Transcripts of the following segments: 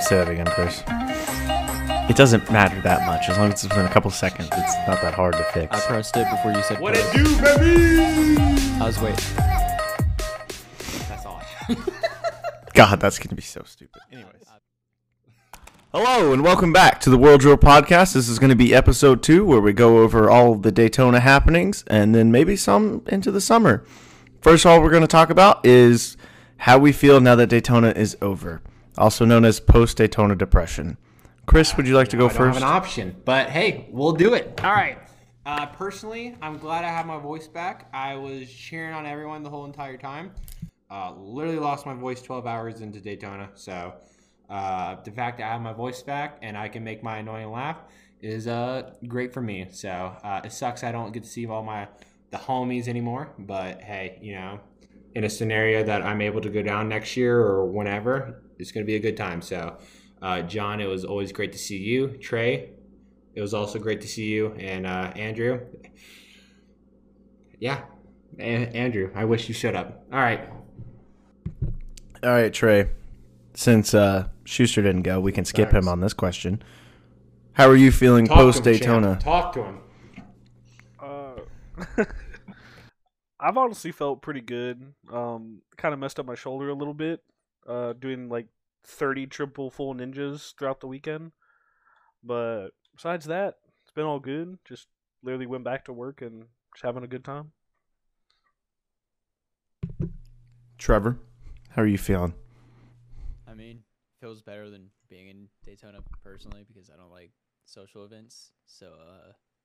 Say that again, Chris. It doesn't matter that much. As long as it's within a couple seconds, it's not that hard to fix. I pressed it before you said What press. it do, baby? I was waiting. That's all. God, that's going to be so stupid. Anyways. Hello, and welcome back to the World Drill Podcast. This is going to be episode two, where we go over all the Daytona happenings and then maybe some into the summer. First of all, we're going to talk about is how we feel now that Daytona is over, also known as post Daytona depression. Chris, would you like to go I don't have first? an option, but hey, we'll do it. All right. Uh, personally, I'm glad I have my voice back. I was cheering on everyone the whole entire time. Uh, literally lost my voice 12 hours into Daytona. So uh, the fact that I have my voice back and I can make my annoying laugh is uh, great for me. So uh, it sucks I don't get to see all my the homies anymore. But hey, you know, in a scenario that I'm able to go down next year or whenever, it's going to be a good time. So, uh, John, it was always great to see you. Trey, it was also great to see you. And uh, Andrew, yeah, A- Andrew, I wish you shut up. All right. All right, Trey. Since uh, Schuster didn't go, we can skip him on this question. How are you feeling post Daytona? Talk to him. Uh, I've honestly felt pretty good. Um, kind of messed up my shoulder a little bit, uh, doing like 30 triple full ninjas throughout the weekend. But besides that, it's been all good. Just literally went back to work and just having a good time. Trevor, how are you feeling? I mean, feels better than being in Daytona personally because I don't like social events. So,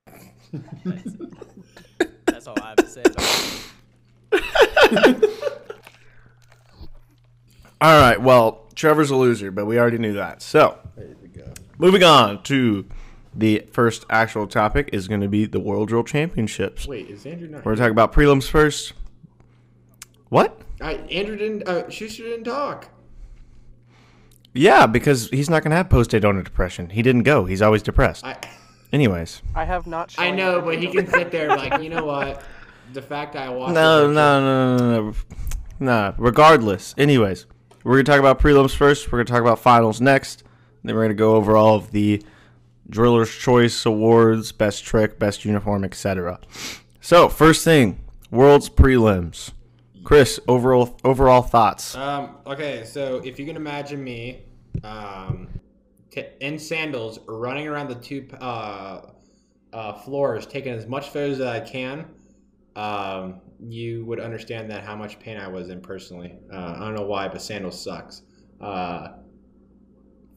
uh, that's, that's all I have to say about. All right. Well, Trevor's a loser, but we already knew that. So, moving on to the first actual topic is going to be the World Drill Championships. Wait, is Andrew not? We're going to talk about prelims first. What? I, Andrew didn't. Uh, Schuster didn't talk. Yeah, because he's not going to have post Daytona depression. He didn't go. He's always depressed. I. Anyways. I have not. I know, but he can sit there like, you know what? The fact that I watched. No, no, no, no, no, no. Nah, regardless. Anyways, we're going to talk about prelims first. We're going to talk about finals next. Then we're going to go over all of the Driller's Choice Awards, Best Trick, Best Uniform, etc. So, first thing, World's Prelims. Chris, overall overall thoughts. Um, okay, so if you can imagine me um, t- in sandals running around the two uh, uh, floors, taking as much photos as I can, um, you would understand that how much pain I was in personally. Uh, I don't know why, but sandals sucks. Uh,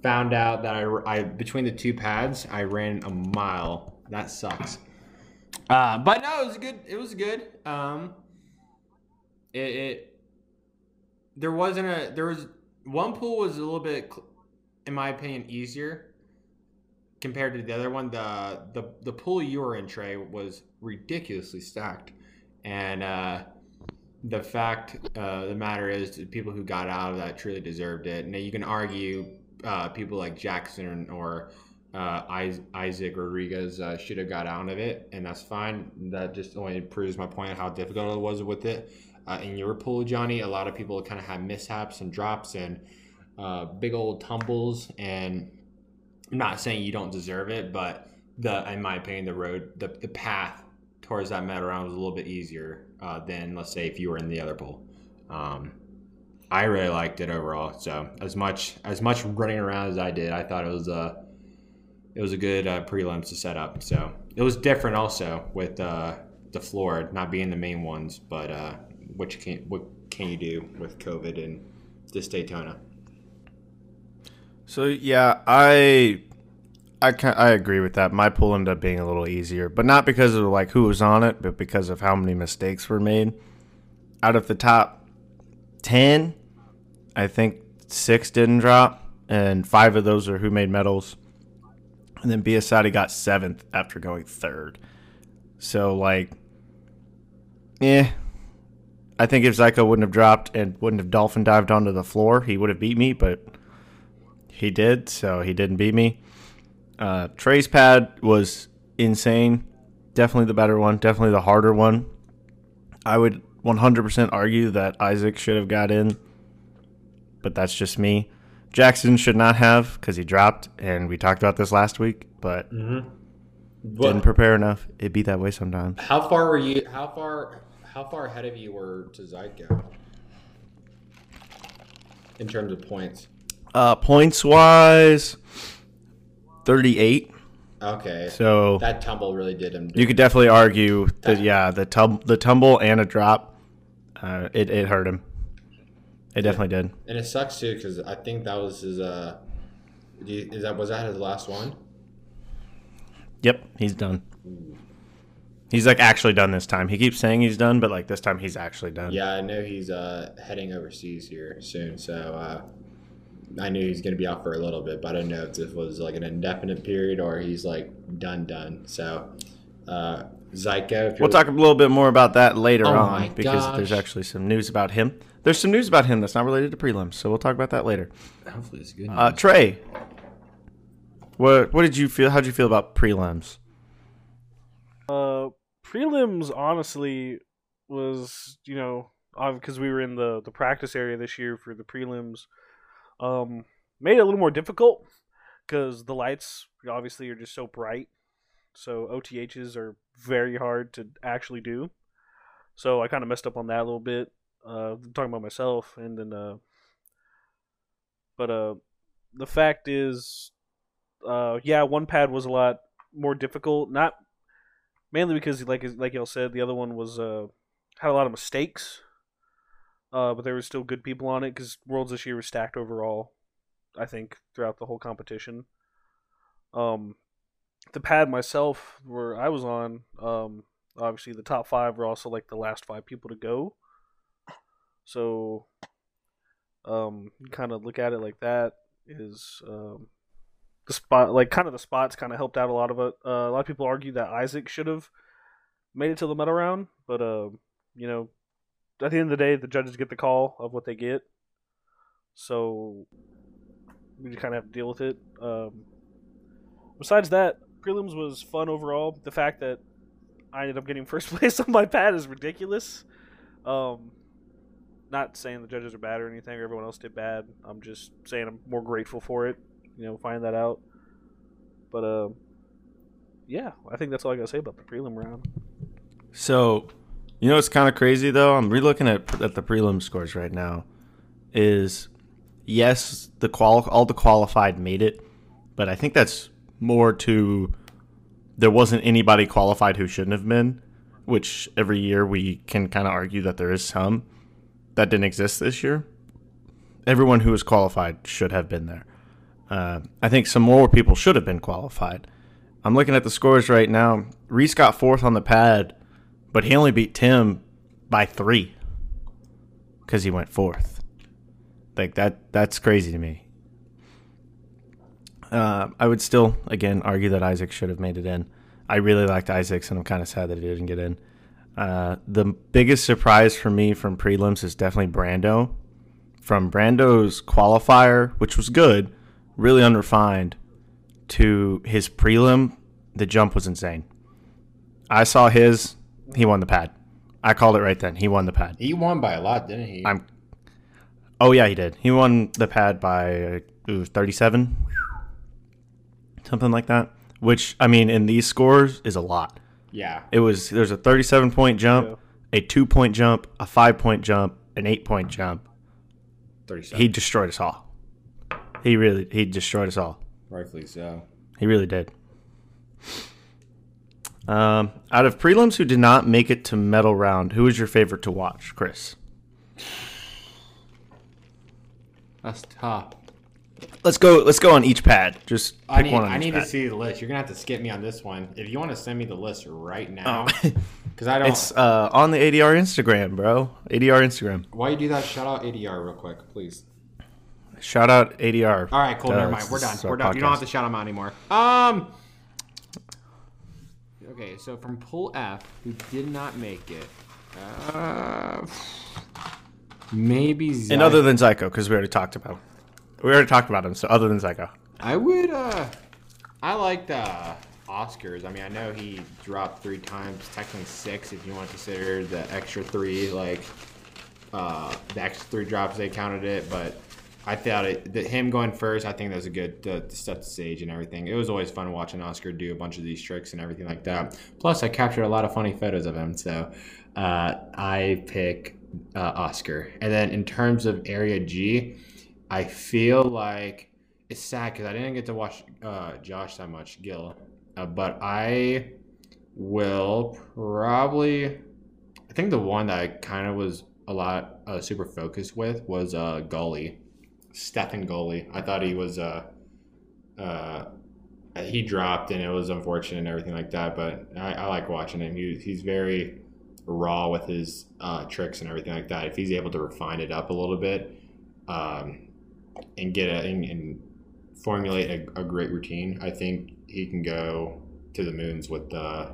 found out that I, I between the two pads, I ran a mile. That sucks. Uh, but no, it was good. It was good. Um, it, it there wasn't a there was one pool was a little bit in my opinion easier compared to the other one. The the the pool you were in trey was ridiculously stacked. And uh the fact uh the matter is the people who got out of that truly deserved it. Now you can argue uh people like jackson or uh, Isaac Rodriguez uh, should have got out of it, and that's fine. That just only proves my point how difficult it was with it. Uh, in your pool, Johnny, a lot of people kind of had mishaps and drops and uh, big old tumbles. And I'm not saying you don't deserve it, but the, in my opinion, the road, the, the path towards that medal round was a little bit easier uh, than, let's say, if you were in the other pool. Um, I really liked it overall. So as much as much running around as I did, I thought it was a it was a good uh, prelims to set up. So it was different also with uh, the floor not being the main ones, but uh, what you can what can you do with COVID and this Daytona? So yeah, I I can I agree with that. My pool ended up being a little easier, but not because of like who was on it, but because of how many mistakes were made. Out of the top ten, I think six didn't drop, and five of those are who made medals. And then Biasotti got seventh after going third. So like, yeah, I think if Zyko wouldn't have dropped and wouldn't have dolphin dived onto the floor, he would have beat me. But he did, so he didn't beat me. Uh, Trey's pad was insane. Definitely the better one. Definitely the harder one. I would 100% argue that Isaac should have got in, but that's just me. Jackson should not have because he dropped, and we talked about this last week, but didn't prepare enough. It'd be that way sometimes. how far were you? How far? How far ahead of you were to Zyko? In terms of points. Uh, points wise, 38. Okay. So that tumble really did him. you could definitely argue that, yeah, the, tum- the tumble and a drop, uh, it, it hurt him. It definitely did. And it sucks too because I think that was his. Uh, is that was that his last one? Yep, he's done. He's like actually done this time. He keeps saying he's done, but like this time he's actually done. Yeah, I know he's uh, heading overseas here soon, so uh, I knew he's gonna be out for a little bit, but I don't know if this was like an indefinite period or he's like done done. So, uh, Zyko, if We'll talk a little bit more about that later Oh on because there's actually some news about him. There's some news about him that's not related to prelims, so we'll talk about that later. Hopefully, it's good. Uh, Trey, what what did you feel? How did you feel about prelims? Uh, prelims honestly was you know because we were in the the practice area this year for the prelims, um, made it a little more difficult because the lights obviously are just so bright. So OTHs are very hard to actually do. So I kind of messed up on that a little bit. Uh, talking about myself, and then uh, but uh, the fact is, uh, yeah, one pad was a lot more difficult. Not mainly because like like y'all said the other one was uh had a lot of mistakes uh but there were still good people on it because worlds this year was stacked overall i think throughout the whole competition um the pad myself where i was on um obviously the top five were also like the last five people to go so um kind of look at it like that is um the spot like kind of the spots kind of helped out a lot of it. Uh, a lot of people argue that Isaac should have made it to the medal round, but uh, you know, at the end of the day, the judges get the call of what they get, so we just kind of have to deal with it. Um, besides that, prelims was fun overall. The fact that I ended up getting first place on my pad is ridiculous. Um, not saying the judges are bad or anything, or everyone else did bad. I'm just saying I'm more grateful for it you know, find that out. But uh, yeah, I think that's all I gotta say about the prelim round. So, you know what's kind of crazy though? I'm relooking at at the prelim scores right now. Is yes, the qual all the qualified made it, but I think that's more to there wasn't anybody qualified who shouldn't have been, which every year we can kind of argue that there is some that didn't exist this year. Everyone who was qualified should have been there. Uh, I think some more people should have been qualified. I'm looking at the scores right now. Reese got fourth on the pad, but he only beat Tim by three because he went fourth. Like that, that's crazy to me. Uh, I would still, again, argue that Isaac should have made it in. I really liked Isaacs, and I'm kind of sad that he didn't get in. Uh, the biggest surprise for me from prelims is definitely Brando. From Brando's qualifier, which was good, really unrefined, to his prelim, the jump was insane. I saw his, he won the pad. I called it right then. He won the pad. he won by a lot, didn't he? I'm. Oh yeah, he did. He won the pad by 37, something like that. Which I mean, in these scores, is a lot. yeah. It was there's a 37 point jump, a two point jump, a five point jump, an eight point jump. Thirty-seven. He destroyed us all. He really he destroyed us all. Rightfully so. He really did. Um, out of prelims who did not make it to medal round, who is your favorite to watch, Chris? That's tough. Let's go. Let's go on each pad. Just pick I need, one on I need pad. to see the list. You're gonna have to skip me on this one. If you want to send me the list right now, Oh. because I don't. it's uh, on the ADR Instagram, bro. ADR Instagram. Why you do that? Shout out ADR real quick, please. Shout out ADR. All right, cool. Uh, never mind. We're done. We're done. You don't have to shout them out anymore. Um. Okay, so from Pool F, who did not make it, uh, maybe. And other than Zyko, because we already talked about. We already talked about him. So other than Zyko, I would. uh I liked uh Oscars, I mean, I know he dropped three times, technically six if you want to consider the extra three, like uh, the extra three drops they counted it. But I thought it that him going first, I think that was a good to, to set the stage and everything. It was always fun watching Oscar do a bunch of these tricks and everything like that. Plus, I captured a lot of funny photos of him, so uh, I pick uh, Oscar. And then in terms of Area G, I feel like it's sad because I didn't get to watch uh, Josh that much, Gil, uh, but I will probably. I think the one that I kind of was a lot uh, super focused with was uh, Gully, Stephen Gully. I thought he was uh, uh, he dropped and it was unfortunate and everything like that. But I, I like watching him. He, he's very raw with his uh, tricks and everything like that. If he's able to refine it up a little bit um, and get a, and, and formulate a, a, great routine, I think he can go to the moons with uh,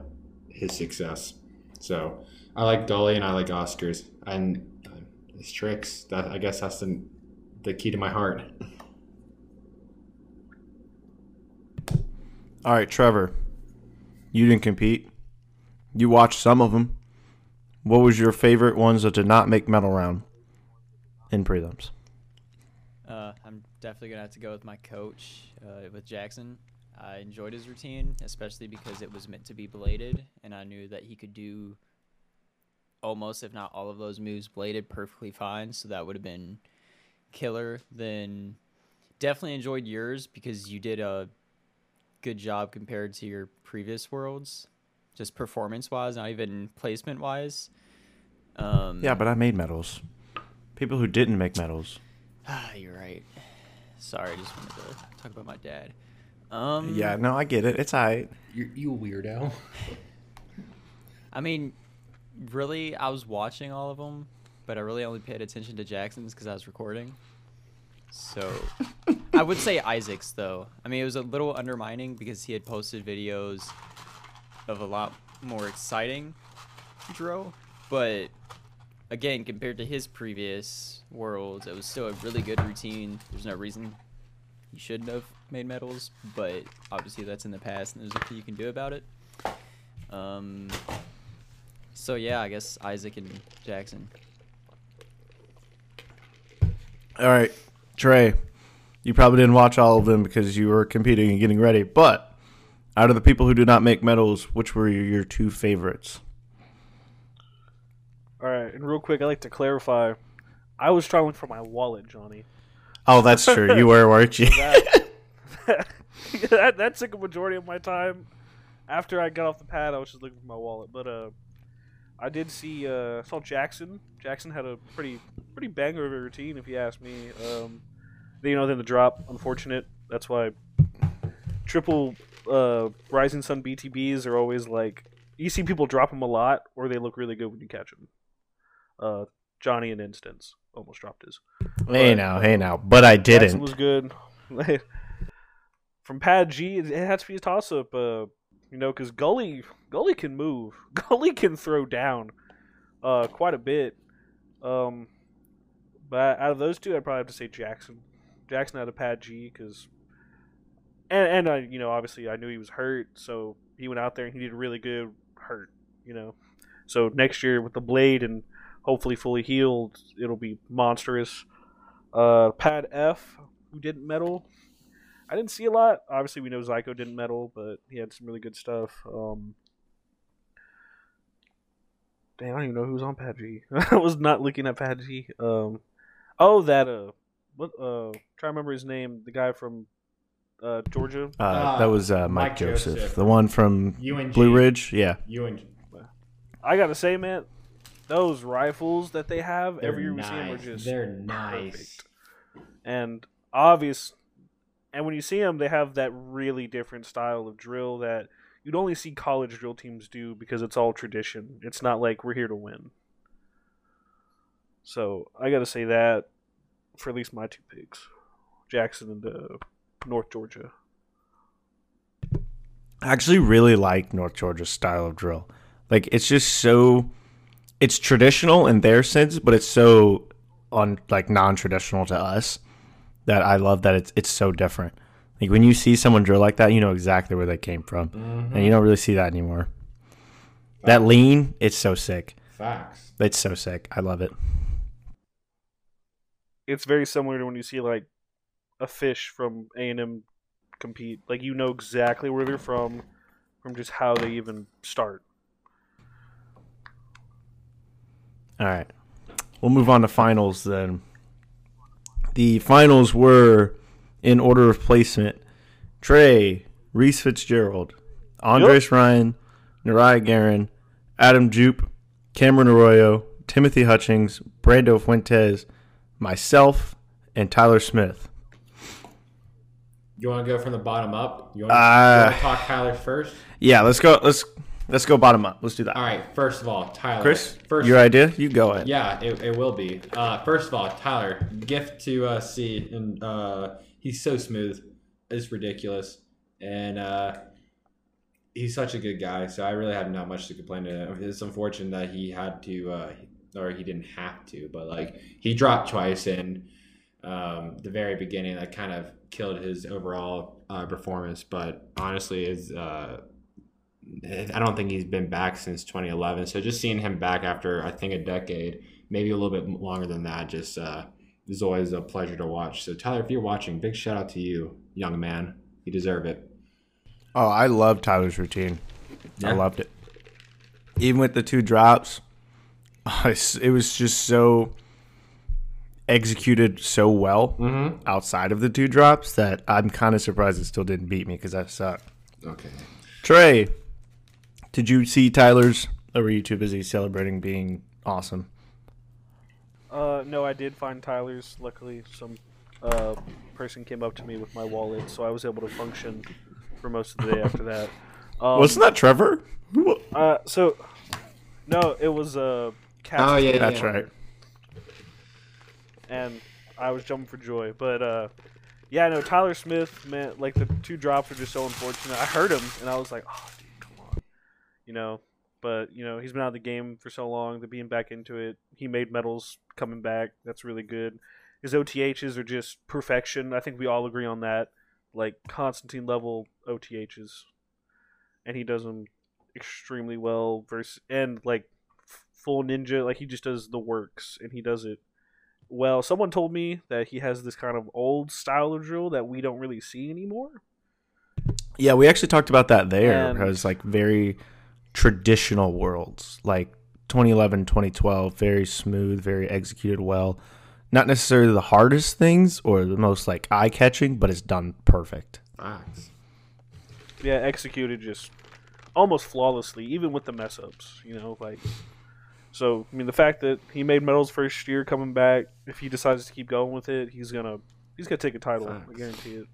his success. So I like Gully and I like Oscars and uh, his tricks. That I guess that's the the key to my heart. All right, Trevor. You didn't compete. You watched some of them. What was your favorite ones that did not make medal round in prelims? Uh, I'm definitely gonna have to go with my coach, uh, with Jackson. I enjoyed his routine, especially because it was meant to be bladed, and I knew that he could do almost, if not all of those moves bladed perfectly fine. So that would have been killer. Then definitely enjoyed yours because you did a good job compared to your previous worlds, just performance wise, not even placement wise. Um, yeah, but I made medals. People who didn't make medals. Ah, you're right. Sorry, I just wanted to talk about my dad. Um, yeah, no, I get it. It's alright. You you weirdo. I mean, really, I was watching all of them, but I really only paid attention to Jackson's because I was recording. So I would say Isaac's though. I mean, it was a little undermining because he had posted videos of a lot more exciting drill, but again, compared to his previous worlds, it was still a really good routine. There's no reason he shouldn't have made medals, but obviously that's in the past and there's nothing you can do about it. Um, so yeah, I guess Isaac and Jackson. All right, Trey. You probably didn't watch all of them because you were competing and getting ready. But out of the people who do not make medals, which were your two favorites? All right, and real quick, I like to clarify. I was look for my wallet, Johnny. Oh, that's true. You were, weren't you? that, that, that took a majority of my time. After I got off the pad, I was just looking for my wallet. But uh, I did see uh, saw Jackson. Jackson had a pretty pretty banger of a routine, if you ask me. Um, you know, then the drop, unfortunate. That's why triple uh, Rising Sun BTBs are always like you see people drop them a lot, or they look really good when you catch them. Uh, Johnny, in instance, almost dropped his. Hey but, now, hey now, but I didn't. Jackson was good. From pad G, it had to be a toss up. Uh, you know, because Gully Gully can move. Gully can throw down uh, quite a bit. Um, but out of those two, I'd probably have to say Jackson. Jackson had a pad G because, and and I you know obviously I knew he was hurt, so he went out there and he did a really good hurt. You know, so next year with the blade and hopefully fully healed, it'll be monstrous. Uh, pad F, who didn't medal, I didn't see a lot. Obviously, we know Zyko didn't medal, but he had some really good stuff. Um, damn, I don't even know who's on Pad I was not looking at Pad G. Um, oh, that uh, what uh, try to remember his name. The guy from uh, Georgia. Uh, that was uh, Mike, Mike Joseph, Joseph, the one from UNG. Blue Ridge. Yeah, UNG. I gotta say, man, those rifles that they have They're every year we see them are just They're nice. Perfect. And obvious and when you see them, they have that really different style of drill that you'd only see college drill teams do because it's all tradition. It's not like we're here to win. So I got to say that for at least my two picks, Jackson and uh, North Georgia. I actually really like North Georgia's style of drill. Like it's just so it's traditional in their sense, but it's so on like non-traditional to us that I love that it's it's so different. Like when you see someone drill like that, you know exactly where they came from, Mhm. and you don't really see that anymore. That lean, it's so sick. Facts. It's so sick. I love it. It's very similar to when you see like a fish from A and M compete. Like you know exactly where they're from, from just how they even start. All right. We'll move on to finals then. The finals were in order of placement Trey, Reese Fitzgerald, Andres Ryan, Nariah Guerin, Adam Jupe, Cameron Arroyo, Timothy Hutchings, Brando Fuentes, myself, and Tyler Smith. You want to go from the bottom up? You want, Uh, you want to talk Tyler first? Yeah, let's go. Let's let's go bottom up. Let's do that. All right. First of all, Tyler. Chris, First, your idea? You go ahead. Yeah, it, it will be. Uh, first of all, Tyler, gift to uh, see, and uh, he's so smooth, it's ridiculous, and uh, he's such a good guy. So I really have not much to complain to. It's unfortunate that he had to, uh, or he didn't have to, but like he dropped twice in um, the very beginning. That kind of killed his overall uh, performance. But honestly, is uh, I don't think he's been back since 2011. So just seeing him back after I think a decade, maybe a little bit longer than that, just uh, is always a pleasure to watch. So Tyler, if you're watching, big shout out to you, young man. You deserve it. Oh, I love Tyler's routine. I loved it. Even with the two drops, it was just so executed so well Mm-hmm. outside of the two drops that I'm kind of surprised it still didn't beat me because I suck. Okay. Trey, did you see Tyler's? Or were you too busy celebrating being awesome? Uh, no, I did find Tyler's. Luckily, some uh, person came up to me with my wallet, so I was able to function for most of the day after that. Um, Wasn't that Trevor? Uh, so no, it was uh, Cass Oh, yeah, That's right. and I was jumping for joy. But uh, yeah, no, Tyler Smith, man, like the two drops were just so unfortunate. I heard him, and I was like, oh, dude, come on, you know. But you know, he's been out of the game for so long. To being back into it, he made medals coming back. That's really good. His OTHs are just perfection. I think we all agree on that. Like Constantine level OTHs, and he does them extremely well. Versus and like full ninja, like he just does the works, and he does it well, someone told me that he has this kind of old style of drill that we don't really see anymore. Yeah, we actually talked about that there And- was like very traditional worlds, like 2011, 2012, very smooth, very executed well. Not necessarily the hardest things or the most like eye catching, but it's done perfect. Facts. Yeah, executed just almost flawlessly, even with the mess ups. You know, like so. I mean, the fact that he made medals first year coming back, if he decides to keep going with it, he's gonna he's gonna take a title. I guarantee it.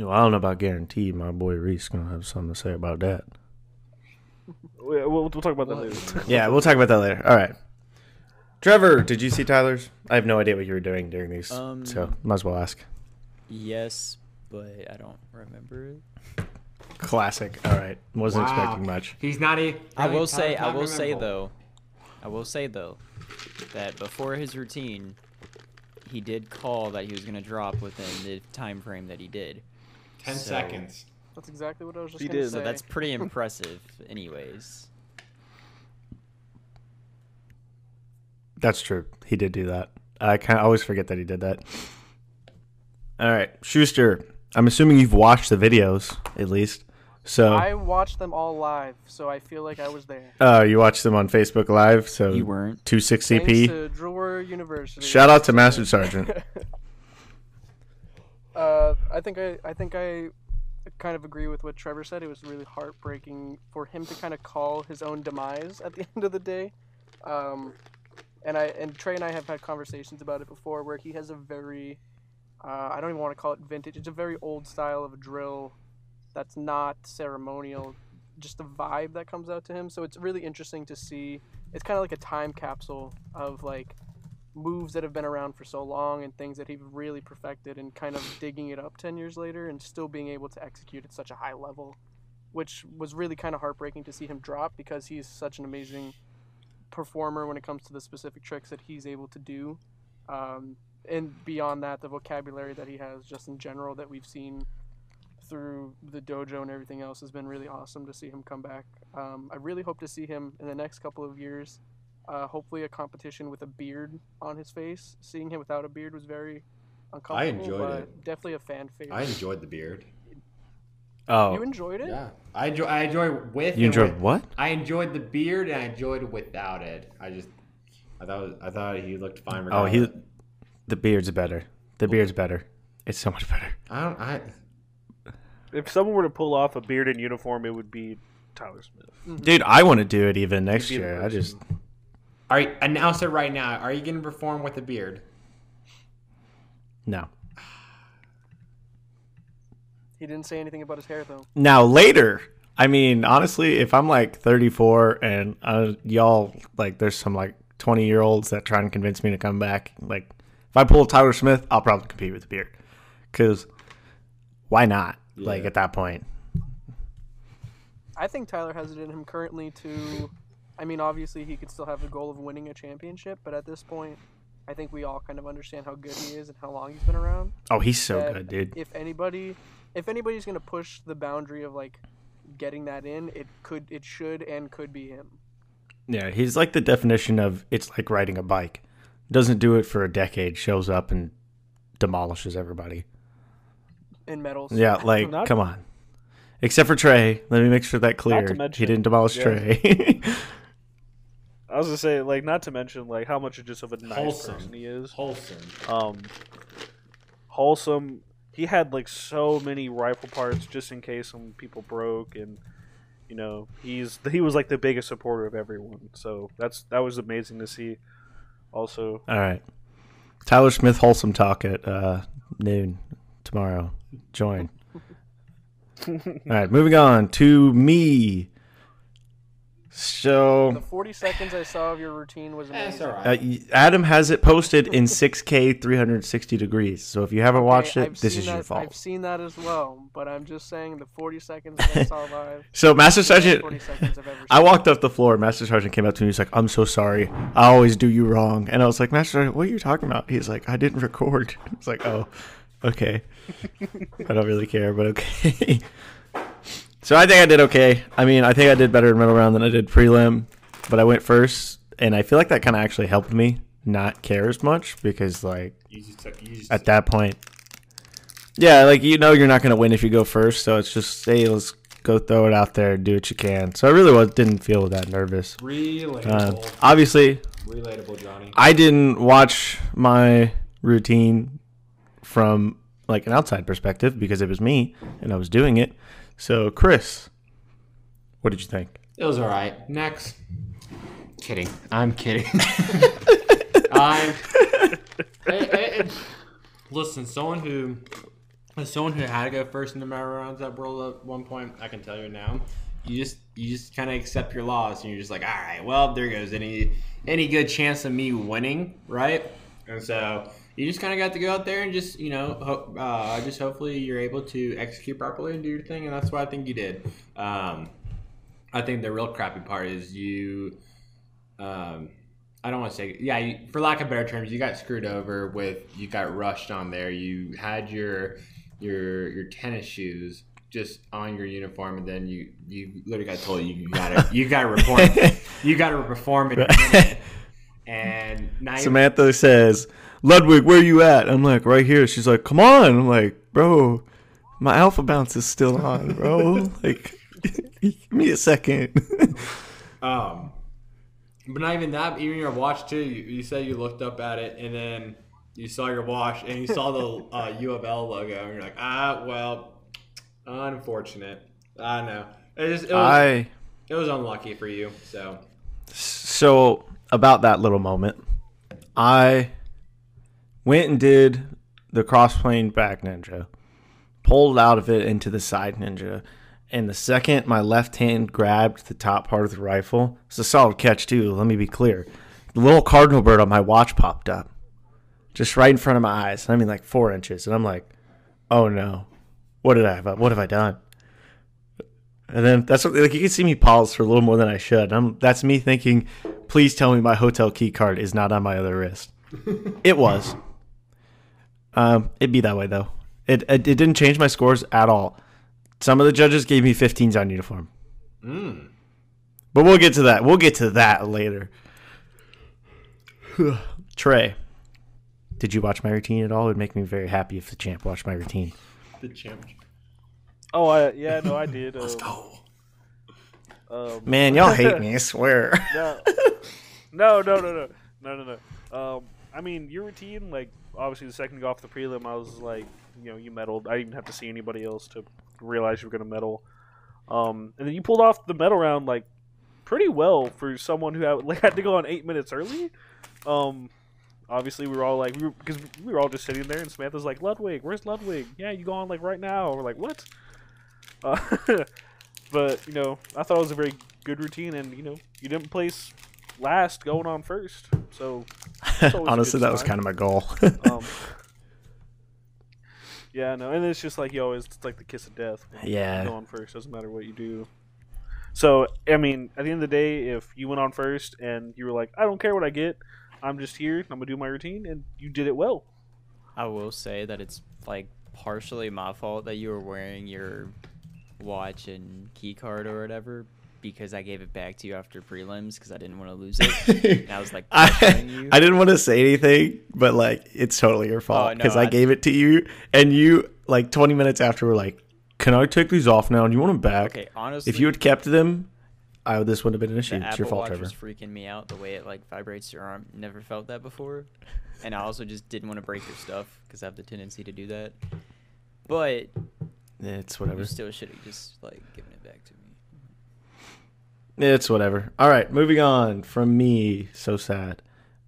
You know, I don't know about guarantee. My boy Reese gonna have something to say about that. We- We'll, we'll talk about that later. Yeah, we'll talk about that later. All right. Trevor, did you see Tyler's? I have no idea what you were doing during these, Um, so might as well ask. Yes, but I don't remember it. Classic. All right, wasn't Wow. expecting much. He's not even. I will say, I will say though, I will say though, that before his routine, he did call that he was gonna drop within the time frame that he did. Ten So- seconds. That's exactly what I was just He did. say. So that's pretty impressive, anyways. That's true. He did do that. I kind of always forget that he did that. All right, Schuster. I'm assuming you've watched the videos at least. So, I watched them all live, so I feel like I was there. uh, you watched them on Facebook Live. So You weren't. 260p. Thanks to Drill Warrior University. Shout out to Master Sergeant. uh, I think I, I think I kind of agree with what Trevor said. It was really heartbreaking for him to kind of call his own demise at the end of the day. Um, and I and Trey and I have had conversations about it before, where he has a very, uh, I don't even want to call it vintage. It's a very old style of drill, that's not ceremonial. Just the vibe that comes out to him. So it's really interesting to see. It's kind of like a time capsule of like moves that have been around for so long and things that he really perfected and kind of digging it up 10 years later and still being able to execute at such a high level which was really kind of heartbreaking to see him drop because he's such an amazing performer when it comes to the specific tricks that he's able to do um, and beyond that, the vocabulary that he has, just in general, that we've seen through the dojo and everything else, has been really awesome to see him come back. Um, I really hope to see him in the next couple of years. Uh, hopefully, a competition with a beard on his face. Seeing him without a beard was very uncomfortable. I enjoyed but it. Definitely a fan favorite. I enjoyed the beard. Oh, You enjoyed it? Yeah, I enjoy. I enjoy with. you enjoyed with- what? I enjoyed the beard and I enjoyed without it. I just, I thought, I thought he looked fine. Oh, he. regardless. The beard's better. The beard's better. It's so much better. I don't. I. If someone were to pull off a bearded uniform, it would be Tyler Smith. Dude, I want to do it even next He'd be the year. I just person. All right, announce it right now. Are you going to perform with a beard? no. He didn't say anything about his hair though. Now later, I mean, honestly, if I'm like 34 and uh, y'all like, there's some like 20 year olds that try and convince me to come back. Like, if I pull Tyler Smith, I'll probably compete with the beard, because why not? Like at that point, I think Tyler has it in him currently to. I mean, obviously he could still have the goal of winning a championship, but at this point, I think we all kind of understand how good he is and how long he's been around. oh, he's so that good, dude. If anybody, if anybody's gonna push the boundary of like getting that in, it could, it should, and could be him. Yeah, he's like the definition of it's like riding a bike. Doesn't do it for a decade, shows up and demolishes everybody. In medals. Yeah, like come on. Except for Trey, let me make sure that clear. to he didn't demolish yeah. Trey. I was gonna say, like, not to mention like how much just of a nice Wholesome. person he is. Wholesome. Um, wholesome. He had like so many rifle parts just in case some people broke, and you know he's he was like the biggest supporter of everyone. So that's that was amazing to see. Also, All right. Tyler Smith wholesome talk at uh, noon tomorrow. Join. All right, moving on to me. So the 40 seconds I saw of your routine was amazing. That's all right. uh, Adam has it posted in 6K 360 degrees. So if you haven't watched Okay, it, I've this seen is your fault. I've seen that as well, but I'm just saying the 40 seconds that I saw live. So Master is the best Sergeant, I've ever. I walked up the floor. Master Sergeant came up to me. And he's like, "I'm so sorry. I always do you wrong." And I was like, "Master Sergeant, what are you talking about?" He's like, "I didn't record." I was like, "Oh, okay. I don't really care, but okay." So I think I did okay. I mean, I think I did better in middle round than I did prelim, but I went first, and I feel like that kind of actually helped me not care as much because, like, You just took, you just, at that point, yeah, like you know, you're not gonna win if you go first. So it's just, hey, let's go throw it out there, and do what you can. So I really was didn't feel that nervous. Uh, relatable. obviously, relatable, Johnny. I didn't watch my routine from like an outside perspective because it was me and I was doing it. So, Chris, what did you think? It was all right. Next. Kidding. I'm kidding. I'm. I- I- I- listen, someone who, as someone who had to go first in the rounds at World at one point, I can tell you now. You just you just kind of accept your loss, and you're just like, all right, well, there goes any any good chance of me winning, right? And so you just kind of got to go out there and just you know, ho- uh, just hopefully you're able to execute properly and do your thing, and that's what I think you did. Um, I think the real crappy part is you. Um, I don't want to say, yeah, you, for lack of better terms, you got screwed over with. You got rushed on there. You had your your your tennis shoes just on your uniform, and then you you literally got told you gotta you gotta report you gotta perform it. And Samantha says, Ludwig, where you at? I'm like, right here. She's like, come on. I'm like, bro, my alpha bounce is still on, bro. like, give me a second. Um, but not even that. Even your watch too. You, you said you looked up at it and then you saw your watch and you saw the uh, U of L logo and you're like, ah, well, unfortunate. I know. It, just, it was I it was unlucky for you. So so about that little moment, I went and did the crossplane back ninja, pulled out of it into the side ninja, and the second my left hand grabbed the top part of the rifle, it's a solid catch too. Let me be clear, the little cardinal bird on my watch popped up, just right in front of my eyes. I mean, like four inches, and I'm like, oh no, what did I have? What have I done? And then that's what, like you can see me pause for a little more than I should. I'm that's me thinking, please tell me my hotel key card is not on my other wrist. it was. Um, it'd be that way though. It, it it didn't change my scores at all. Some of the judges gave me 15s on uniform, Mm. but we'll get to that. We'll get to that later. Trey, did you watch my routine at all? It would make me very happy if the champ watched my routine. The champ. Oh, I, yeah, no, I did. Um, go. um, Man, y'all hate me. I swear. no, no, no, no, no, no, no, no. Um, I mean, your routine, like, obviously the second you go off the prelim, I was like, you know, you medaled. I didn't have to see anybody else to realize you were going to medal. Um, and then you pulled off the medal round, like, pretty well for someone who had, like, had to go on eight minutes early. Um, obviously we were all like, because we were all just sitting there, and Samantha's like, Ludwig, where's Ludwig? Yeah, you go on, like, right now. We're like, what? Uh, but, you know, I thought it was a very good routine, and, you know, you didn't place last going on first. So Honestly, that was kind of my goal. um, yeah, no, and it's just like you always it's like the kiss of death. Yeah. you go on first doesn't matter what you do. So I mean, at the end of the day, if you went on first and you were like, I don't care what I get, I'm just here, I'm gonna do my routine, and you did it well. I will say that it's like partially my fault that you were wearing your watch and key card or whatever because I gave it back to you after prelims because I didn't want to lose it. And I was like I. I didn't want to say anything, but like it's totally your oh, fault Oh, no, because I, I- gave it to you, and you like 20 minutes after were like, "Can I take these off now? And you want them back?" okay, honestly, If you had kept them, I would this wouldn't have been an issue. the It's Apple your fault, Watch Trevor. was freaking me out the way it like vibrates your arm. Never felt that before, and I also just didn't want to break your stuff because I have the tendency to do that. But It's whatever. you still should have just like given it back to me. It's whatever. All right, moving on from me. So sad.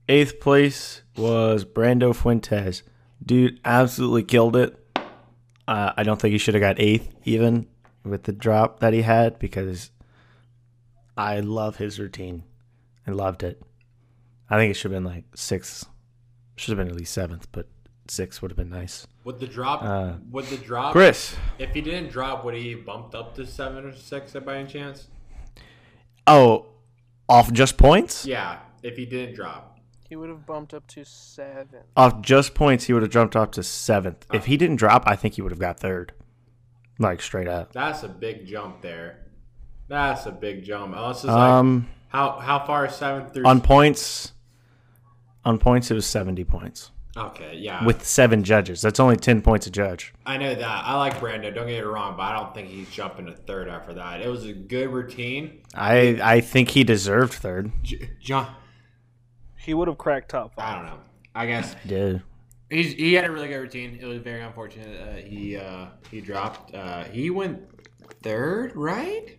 Eighth place was Brando Fuentes. Dude, absolutely killed it. Uh, I don't think he should have got eighth even with the drop that he had because I love his routine. I loved it. I think it should have been like sixth. Should have been at least seventh, but six would have been nice. Would the drop? Uh, would the drop? Chris. If he didn't drop, would he bumped up to seven or six by any chance? Oh, off just points? Yeah, if he didn't drop. He would have bumped up to seven. Off just points, he would have jumped up to seventh. If he didn't drop, I think he would have got third. Like straight up. That's a big jump there. That's a big jump. Unless it's like Um, how how far is seventh through? on points, on points, it was seventy points okay, yeah. with seven judges. That's only ten points a judge. I know that. I like Brando. Don't get it wrong, but I don't think he's jumping to third after that. It was a good routine. I I think he deserved third. J- John, He would have cracked top five. I don't know. I guess Dude, he's he had a really good routine. It was very unfortunate. Uh, he uh, he dropped. Uh, he went third, right?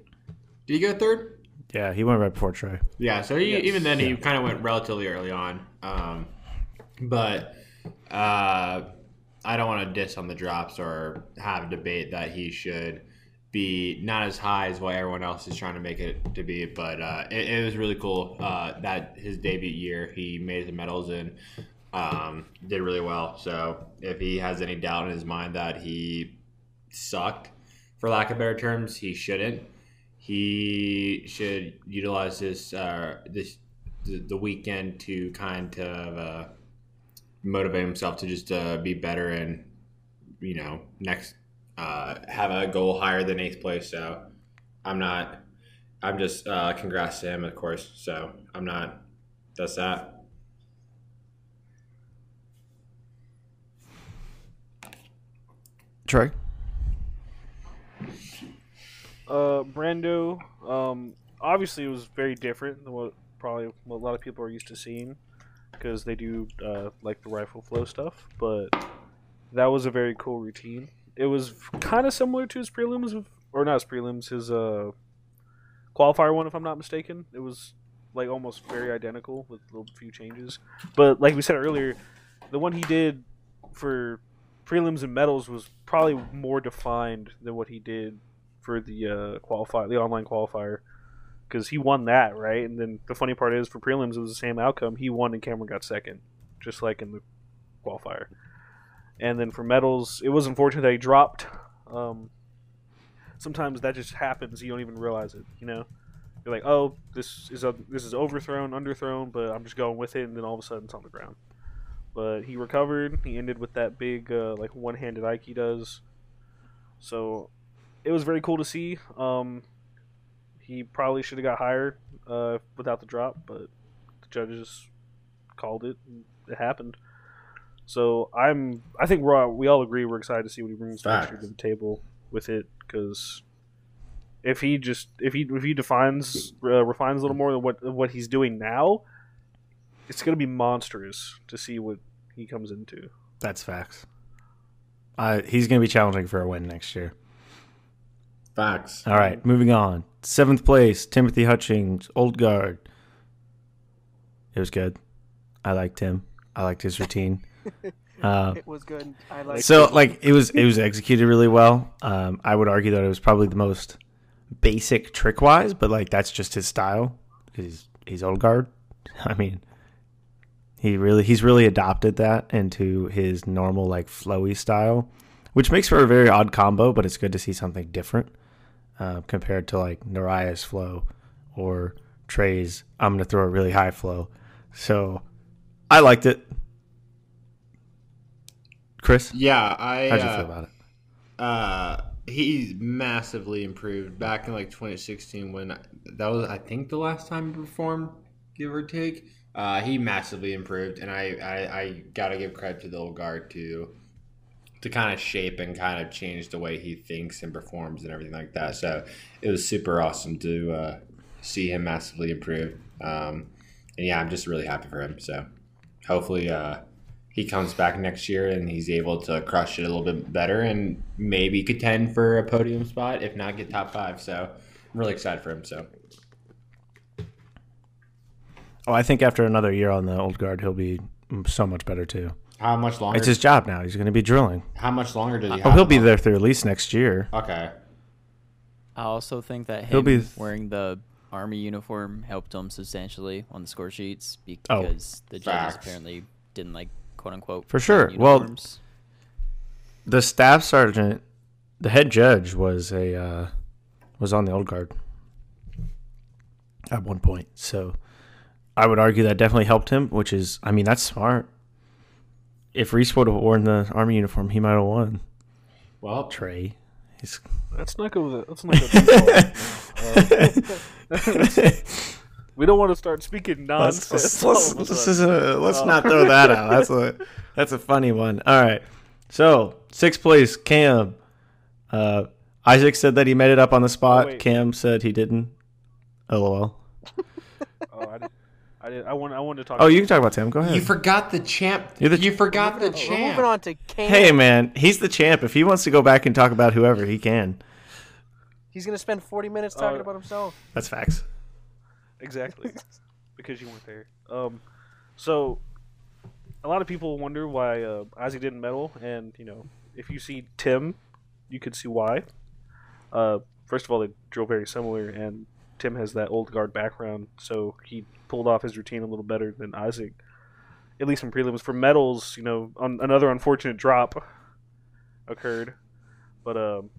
Did he go third? yeah, he went right before Trey. Yeah, so he, Yes. even then he kind of went relatively early on. Um, but uh, I don't want to diss on the drops or have a debate that he should be not as high as what everyone else is trying to make it to be. But uh, it, it was really cool uh, that his debut year he made the medals and um, did really well. So if he has any doubt in his mind that he sucked, for lack of better terms, he shouldn't he should utilize this uh, this the, weekend to kind of uh, motivate himself to just uh, be better and you know next uh, have a goal higher than eighth place. So I'm not. I'm just uh, congrats to him, of course. So I'm not. That's that. Trey, Uh, Brando, um, obviously it was very different than what probably what a lot of people are used to seeing because they do uh, like the rifle flow stuff. But that was a very cool routine. It was kind of similar to his prelims, or not his prelims, his uh, qualifier one, if I'm not mistaken. It was like almost very identical with a few changes. But like we said earlier, the one he did for prelims and medals was probably more defined than what he did for the uh, qualifier, the online qualifier, because he won that right. And then the funny part is, for prelims, it was the same outcome. He won, and Cameron got second, just like in the qualifier. And then for medals, it was unfortunate that he dropped. Um, sometimes that just happens; you don't even realize it. You know, you're like, "Oh, this is a this is overthrown, underthrown," but I'm just going with it, and then all of a sudden it's on the ground. but he recovered. He ended with that big uh, like one-handed Ike he does. So it was very cool to see. Um, he probably should have got higher uh, without the drop, but the judges called it. And it happened. So I'm. I think we're all, we all agree we're excited to see what he brings Facts. to the table with it because if he just if he if he defines uh, refines a little more than what what he's doing now, it's gonna be monstrous to see what he comes into. That's facts. Uh, he's going to be challenging for a win next year. Facts. All right, moving on. Seventh place, Timothy Hutchings, Old Guard. It was good. I liked him. I liked his routine. Uh, It was good. I like. so like it was it was executed really well. Um, I would argue that it was probably the most basic trick wise, but like that's just his style because he's he's old guard. I mean, he really he's really adopted that into his normal like flowy style, which makes for a very odd combo. But it's good to see something different uh, compared to like Naraya's flow or Trey's. I'm gonna throw a really high flow. So I liked it. Chris, Yeah, I. how'd you uh, feel about it? Uh, he's massively improved. Back in like 2016, when that was, I think, the last time he performed, give or take. Uh, he massively improved, and I, I, I gotta give credit to the old guard to, to kind of shape and kind of change the way he thinks and performs and everything like that. So it was super awesome to uh, see him massively improve. Um, and yeah, I'm just really happy for him. So hopefully, uh, he comes back next year and he's able to crush it a little bit better and maybe contend for a podium spot, if not get top five. So I'm really excited for him. So Oh, I think after another year on the old guard, he'll be so much better too. How much longer? It's his job now. He's going to be drilling. how much longer does he have? Oh, he'll be there through at least next year. Okay. I also think that He'll him be- wearing the army uniform helped him substantially on the score sheets Oh. because the judges Facts. apparently didn't like quote unquote For plain sure. Well, uniforms. The staff sergeant, the head judge, was a uh, was on the old guard at one point. So I would argue that definitely helped him. Which is, I mean, that's smart. If Reese would have worn the army uniform, he might have won. Well, Trey, he's Let's not go. with- Let's not go. too far. Uh, we don't want to start speaking let's, nonsense. let's, let's, let's, uh, let's Oh. not throw that out. That's a that's a funny one. All right. So sixth place, Cam. Uh, Isaac said that he made it up on the spot. wait. Cam said he didn't. LOL. Oh, I did. I did. I want. I wanted to talk. Oh, you can talk about Tim. Go ahead. you forgot the champ. You're the- you forgot the We're moving champ. on to Cam. Hey man, he's the champ. If he wants to go back and talk about whoever, he can. He's gonna spend 40 minutes talking Uh, about himself. That's facts. exactly because you weren't there. Um, so a lot of people wonder why uh, Ozzy didn't medal, and you know, if you see Tim, you could see why. Uh, first of all, they drill very similar, and Tim has that old guard background, so he pulled off his routine a little better than Isaac, at least in prelims. For medals, you know, on, another unfortunate drop occurred, but um,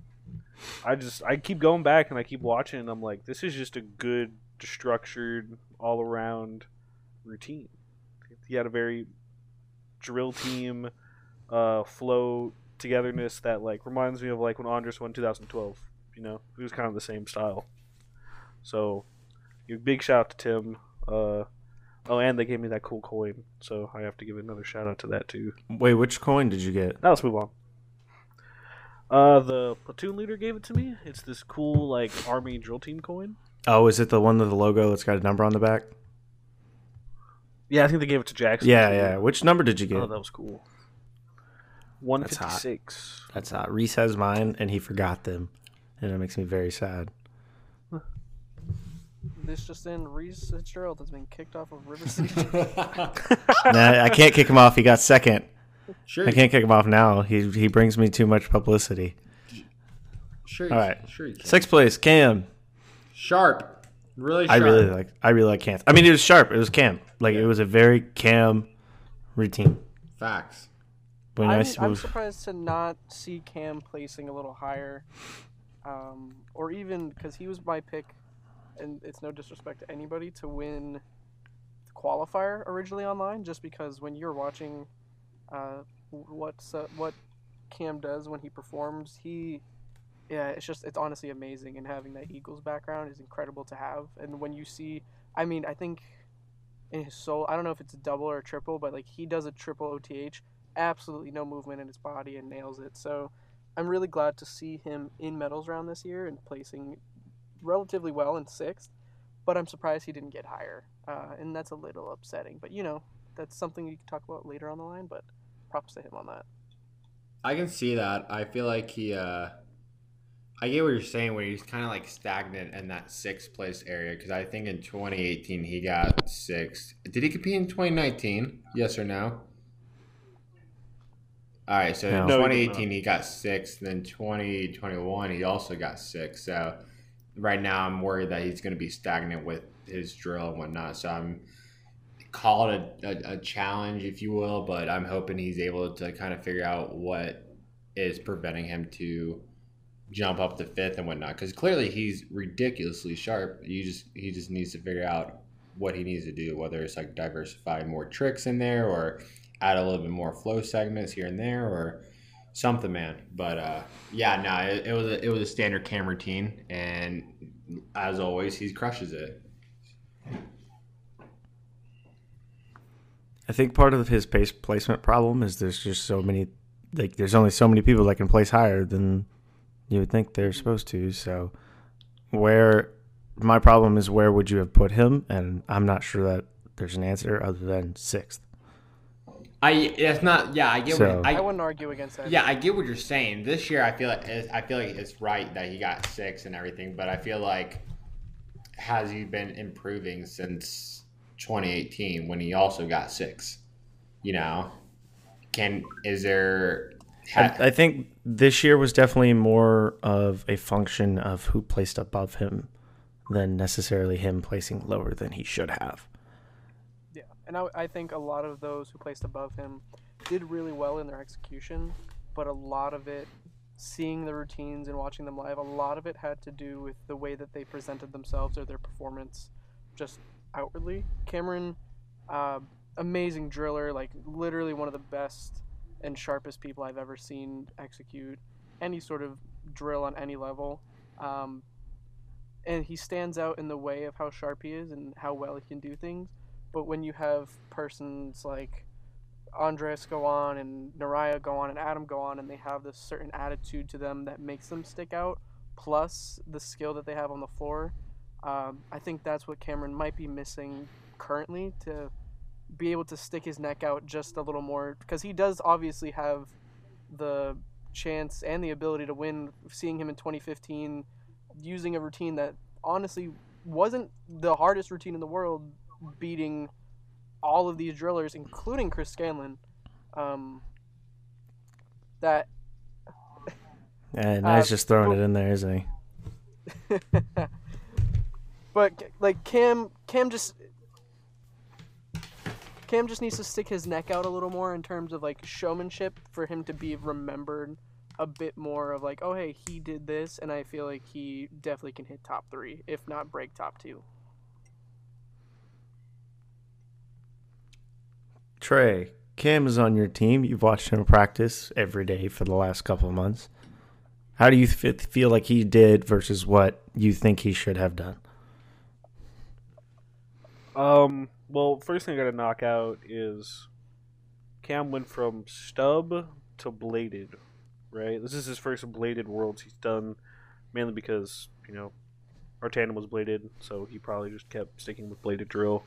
I just I keep going back and I keep watching, and I'm like, this is just a good, structured, all around routine. He had a very drill team, uh, flow togetherness that like reminds me of like when Andres won 2012. You know, it was kind of the same style. So, big shout out to Tim. Uh, oh, and they gave me that cool coin, so I have to give another shout out to that too. Wait, which coin did you get? Now let's move on. Uh, the platoon leader gave it to me. It's this cool like army drill team coin. Oh, is it the one with the logo that's got a number on the back? Yeah, I think they gave it to Jackson. Yeah, too. yeah. Which number did you get? Oh, that was cool. One fifty six. That's hot. Reese has mine, and he forgot them, and it makes me very sad. This just in: Reese Fitzgerald has been kicked off of River City. nah, I can't kick him off. He got second. sure. I can't kick him off now. He he brings me too much publicity. Sure. All right. Sure. You can. Sixth place, Cam. Sharp. Really I really like. I really like Cam. I mean, it was sharp. It was Cam. Like it was a very Cam routine. Facts. Very I'm, nice I'm surprised to not see Cam placing a little higher, um, or even because he was my pick, and it's no disrespect to anybody to win the qualifier originally online. Just because when you're watching uh, what's uh, what Cam does when he performs. He, yeah, it's just it's honestly amazing, and having that Eagles background is incredible to have. And when you see, I mean, I think in his soul, I don't know if it's a double or a triple, but like he does a triple OTH, absolutely no movement in his body and nails it. So I'm really glad to see him in medals round this year and placing relatively well in sixth. But I'm surprised he didn't get higher, uh, and that's a little upsetting. But you know, that's something you can talk about later on the line. But props to him on that. I can see that. I feel like he. uh I get what you're saying, where he's kind of like stagnant in that sixth place area. Because I think in 2018 he got sixth. Did he compete in 2019? Yes or no? All right, so No. in No, he 2018 he got sixth. Then 2021 he also got sixth. So right now I'm worried that he's going to be stagnant with his drill and whatnot. So I'm call it a, a, a challenge, if you will, but I'm hoping he's able to kind of figure out what is preventing him to jump up to fifth and whatnot. Because clearly he's ridiculously sharp. You just he just needs to figure out what he needs to do, whether it's like diversify more tricks in there or add a little bit more flow segments here and there or something, man. But uh, yeah, no, it, it was a, it was a standard cam routine, and as always, he crushes it. I think part of his pace placement problem is there's just so many, like there's only so many people that can place higher than you would think they're supposed to. So, where my problem is, where would you have put him? And I'm not sure that there's an answer other than sixth. I it's not yeah I get So- what I, I, wouldn't argue against that. yeah I get what you're saying. This year I feel like I feel like it's right that he got six and everything, but I feel like has he been improving since 2018 when he also got six? You know, can is there? Ha, I, I think this year was definitely more of a function of who placed above him than necessarily him placing lower than he should have. And I, I think a lot of those who placed above him did really well in their execution, but a lot of it, seeing the routines and watching them live, a lot of it had to do with the way that they presented themselves or their performance just outwardly. Cameron, uh, amazing driller, like literally one of the best and sharpest people I've ever seen execute any sort of drill on any level. Um, and he stands out in the way of how sharp he is and how well he can do things. But when you have persons like Andres go on and Naraya go on and Adam go on and they have this certain attitude to them that makes them stick out, plus the skill that they have on the floor, um, I think that's what Cameron might be missing currently to be able to stick his neck out just a little more because he does obviously have the chance and the ability to win. Seeing him in 2015 using a routine that honestly wasn't the hardest routine in the world, beating all of these drillers, including Chris Scanlon. Um, that And now he's Uh, just throwing well- it in there, isn't he? but like Cam, Cam just Cam just needs to stick his neck out a little more in terms of like showmanship for him to be remembered a bit more of like, oh hey, he did this, and I feel like he definitely can hit top three, if not break top two. Trey, Cam is on your team. You've watched him practice every day for the last couple of months. How do you feel like he did versus what you think he should have done? Um. Well, first thing I got to knock out is Cam went from stub to bladed, right? This is his first bladed worlds he's done, mainly because you know our tandem was bladed, so he probably just kept sticking with bladed drill.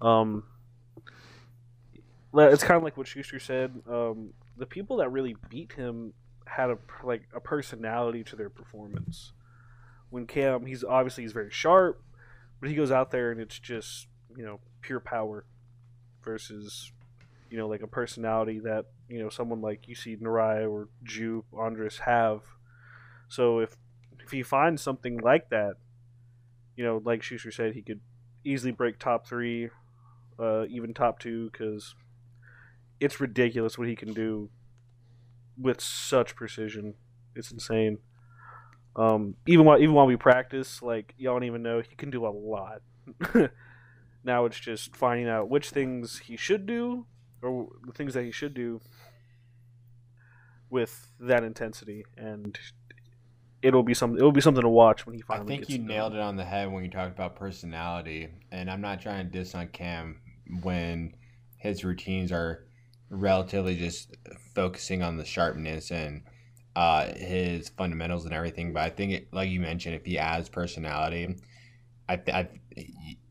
Um. It's kind of like what Schuster said. Um, the people that really beat him had a like a personality to their performance. When Cam, he's obviously he's very sharp, but he goes out there and it's just you know pure power versus you know like a personality that you know someone like you see Narai or Ju Andres have. So if if he finds something like that, you know, like Schuster said, he could easily break top three, uh, even top two, because it's ridiculous what he can do with such precision. It's insane. Um, even while even while we practice, like y'all don't even know, he can do a lot. now it's just finding out which things he should do, or the things that he should do with that intensity, and it'll be some it'll be something to watch when he finally. I think you nailed it on the head when you talked about personality, and I'm not trying to diss on Cam when his routines are relatively just focusing on the sharpness and uh, his fundamentals and everything. But I think, it, like you mentioned, if he adds personality, I, I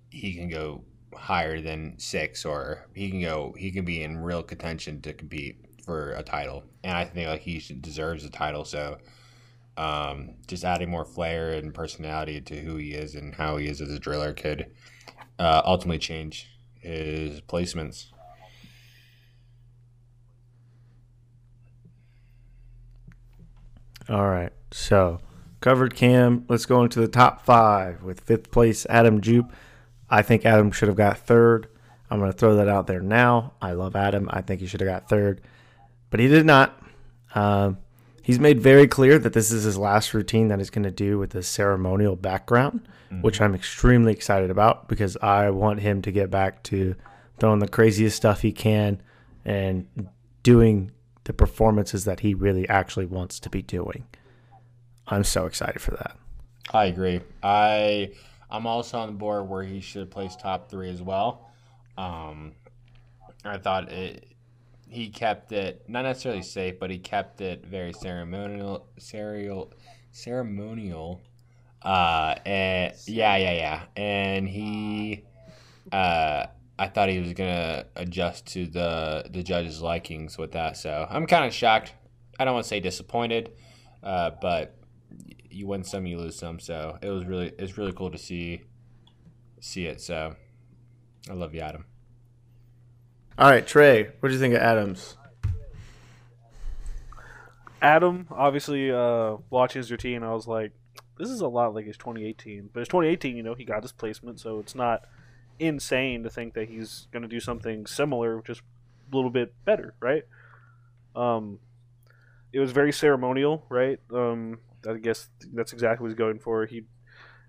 he can go higher than six, or he can go he can be in real contention to compete for a title. And I think like he deserves a title. So um, just adding more flair and personality to who he is and how he is as a driller could uh, ultimately change his placements. All right. So covered Cam. Let's go into the top five with fifth place Adam Jupe. I think Adam should have got third. I'm going to throw that out there now. I love Adam. I think he should have got third, but he did not. Um, he's made very clear that this is his last routine that he's going to do with a ceremonial background, which I'm extremely excited about because I want him to get back to throwing the craziest stuff he can and doing the performances that he really actually wants to be doing. I'm so excited for that. I agree. I I'm also on the board where he should place top three as well. Um, I thought it. He kept it not necessarily safe, but he kept it very ceremonial, ceremonial, ceremonial. Uh, and yeah, yeah, yeah. And he, uh, I thought he was gonna adjust to the the judges' likings with that. So I'm kind of shocked. I don't want to say disappointed, uh, but you win some, you lose some. So it was really it's really cool to see see it. So I love you, Adam. All right, Trey, what do you think of Adams? Adam, obviously, uh, watching his routine, I was like, this is a lot like his 2018. But his 2018, you know, he got his placement, so it's not insane to think that he's going to do something similar, just a little bit better, right? Um, it was very ceremonial, right? Um, I guess that's exactly what he's going for. He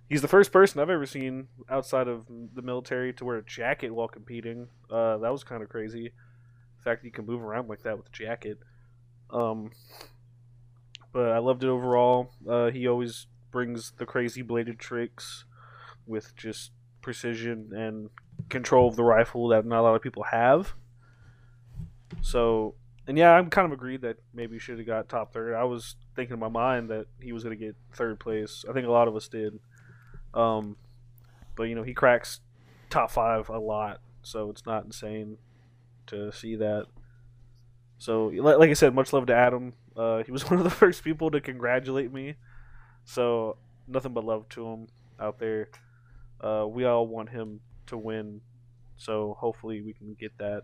he's the first person I've ever seen outside of the military to wear a jacket while competing. Uh, that was kind of crazy. The fact that you can move around like that with a jacket. Um, but I loved it overall. Uh, he always brings the crazy bladed tricks with just precision and control of the rifle that not a lot of people have. So, and yeah, I'm kind of agreed that maybe he should have got top third. I was thinking in my mind that he was going to get third place. I think a lot of us did. Um, but you know, he cracks top five a lot, so it's not insane to see that. So, like I said, much love to Adam. Uh, he was one of the first people to congratulate me. So, nothing but love to him out there. Uh, we all want him to win. So, hopefully, we can get that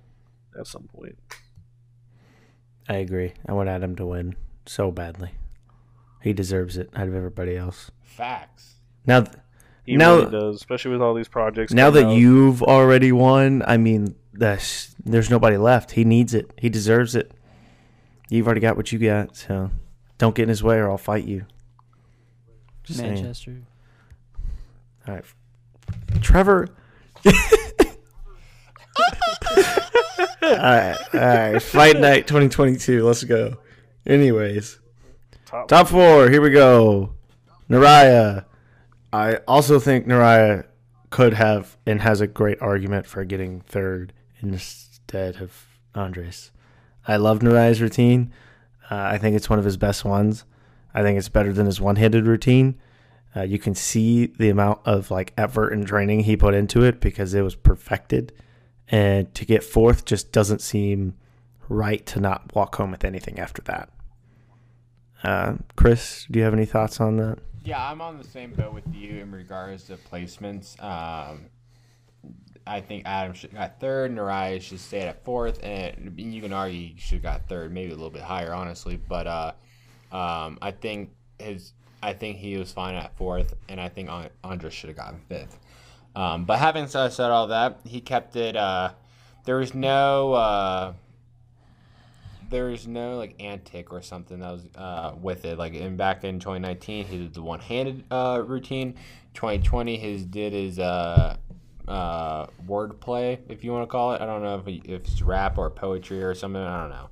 at some point. I agree. I want Adam to win so badly. He deserves it out of everybody else. Facts. Now, th- He Now- really does, especially with all these projects. now that out. you've already won, I mean, there's, there's nobody left. He needs it. He deserves it. You've already got what you got, so don't get in his way or I'll fight you. Just saying. Manchester. All right. Trevor. all right. All right. Fight night 2022. Let's go. Anyways, top, top four. Here we go. Naraya. I also think Naraya could have and has a great argument for getting third instead of Andres. I love Naraya's routine. Uh, I think it's one of his best ones. I think it's better than his one-handed routine. Uh, you can see the amount of like effort and training he put into it because it was perfected. And to get fourth just doesn't seem right to not walk home with anything after that. Uh, Chris, do you have any thoughts on that? Yeah, I'm on the same boat with you in regards to placements. Um, I think Adam should got third, Naraya should stay at fourth, and you can argue he should got third, maybe a little bit higher, honestly. But uh, um, I think his, I think he was fine at fourth, and I think An- Andres should have gotten fifth. Um, but having said, said all that, he kept it. Uh, there was no. Uh, there was no like antic or something that was uh, with it. Like in back in 2019, he did the one-handed uh, routine. 2020, his did his uh, uh, wordplay, if you want to call it. I don't know if, he, if it's rap or poetry or something. I don't know,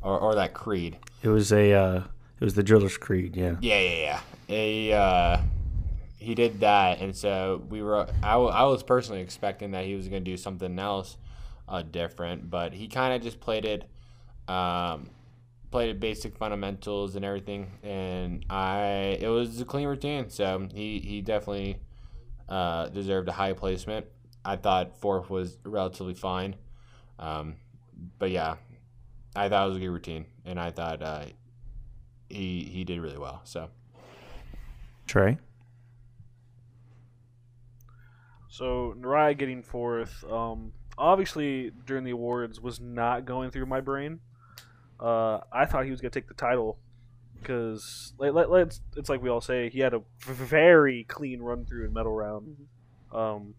or or that creed. It was a uh, it was the Driller's Creed. Yeah. Yeah, yeah, yeah. A uh, he did that, and so we were. I, I was personally expecting that he was going to do something else uh, different, but he kind of just played it, um, played it basic fundamentals and everything, and I it was a clean routine. So he he definitely uh, deserved a high placement. I thought fourth was relatively fine, um, but yeah, I thought it was a good routine, and I thought uh, he he did really well. So. Trey. So Narai getting fourth, um, obviously during the awards was not going through my brain. Uh, I thought he was gonna take the title because let, let, let's it's like we all say he had a very clean run through in medal round, um,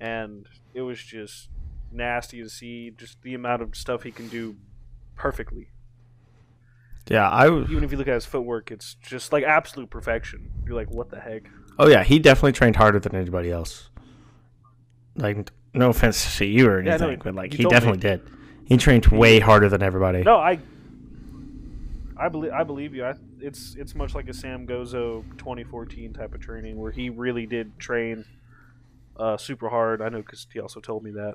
and it was just nasty to see just the amount of stuff he can do perfectly. Yeah, I was. Even if you look at his footwork, it's just like absolute perfection. You're like, what the heck? Oh yeah, he definitely trained harder than anybody else. Like, no offense to you or Yeah, no, anything, but like you he told me. definitely did. He trained way harder than everybody. No, I, I believe I believe you. I, it's it's much like a Sam Gozo 2014 type of training where he really did train uh, super hard. I know because he also told me that.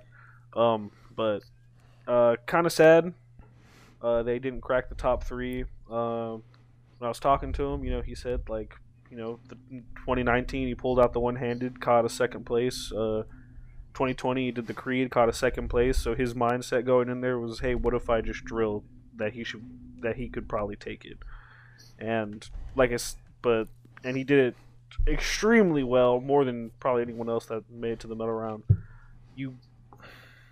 Um, but uh, kind of sad. Uh, they didn't crack the top three. Um, when I was talking to him, you know, he said like, you know, the 2019 he pulled out the one-handed, caught a second place. Uh, 2020 he did the creed, caught a second place. So his mindset going in there was, hey, what if I just drill that he should that he could probably take it, and like it's but and he did it extremely well, more than probably anyone else that made it to the medal round. You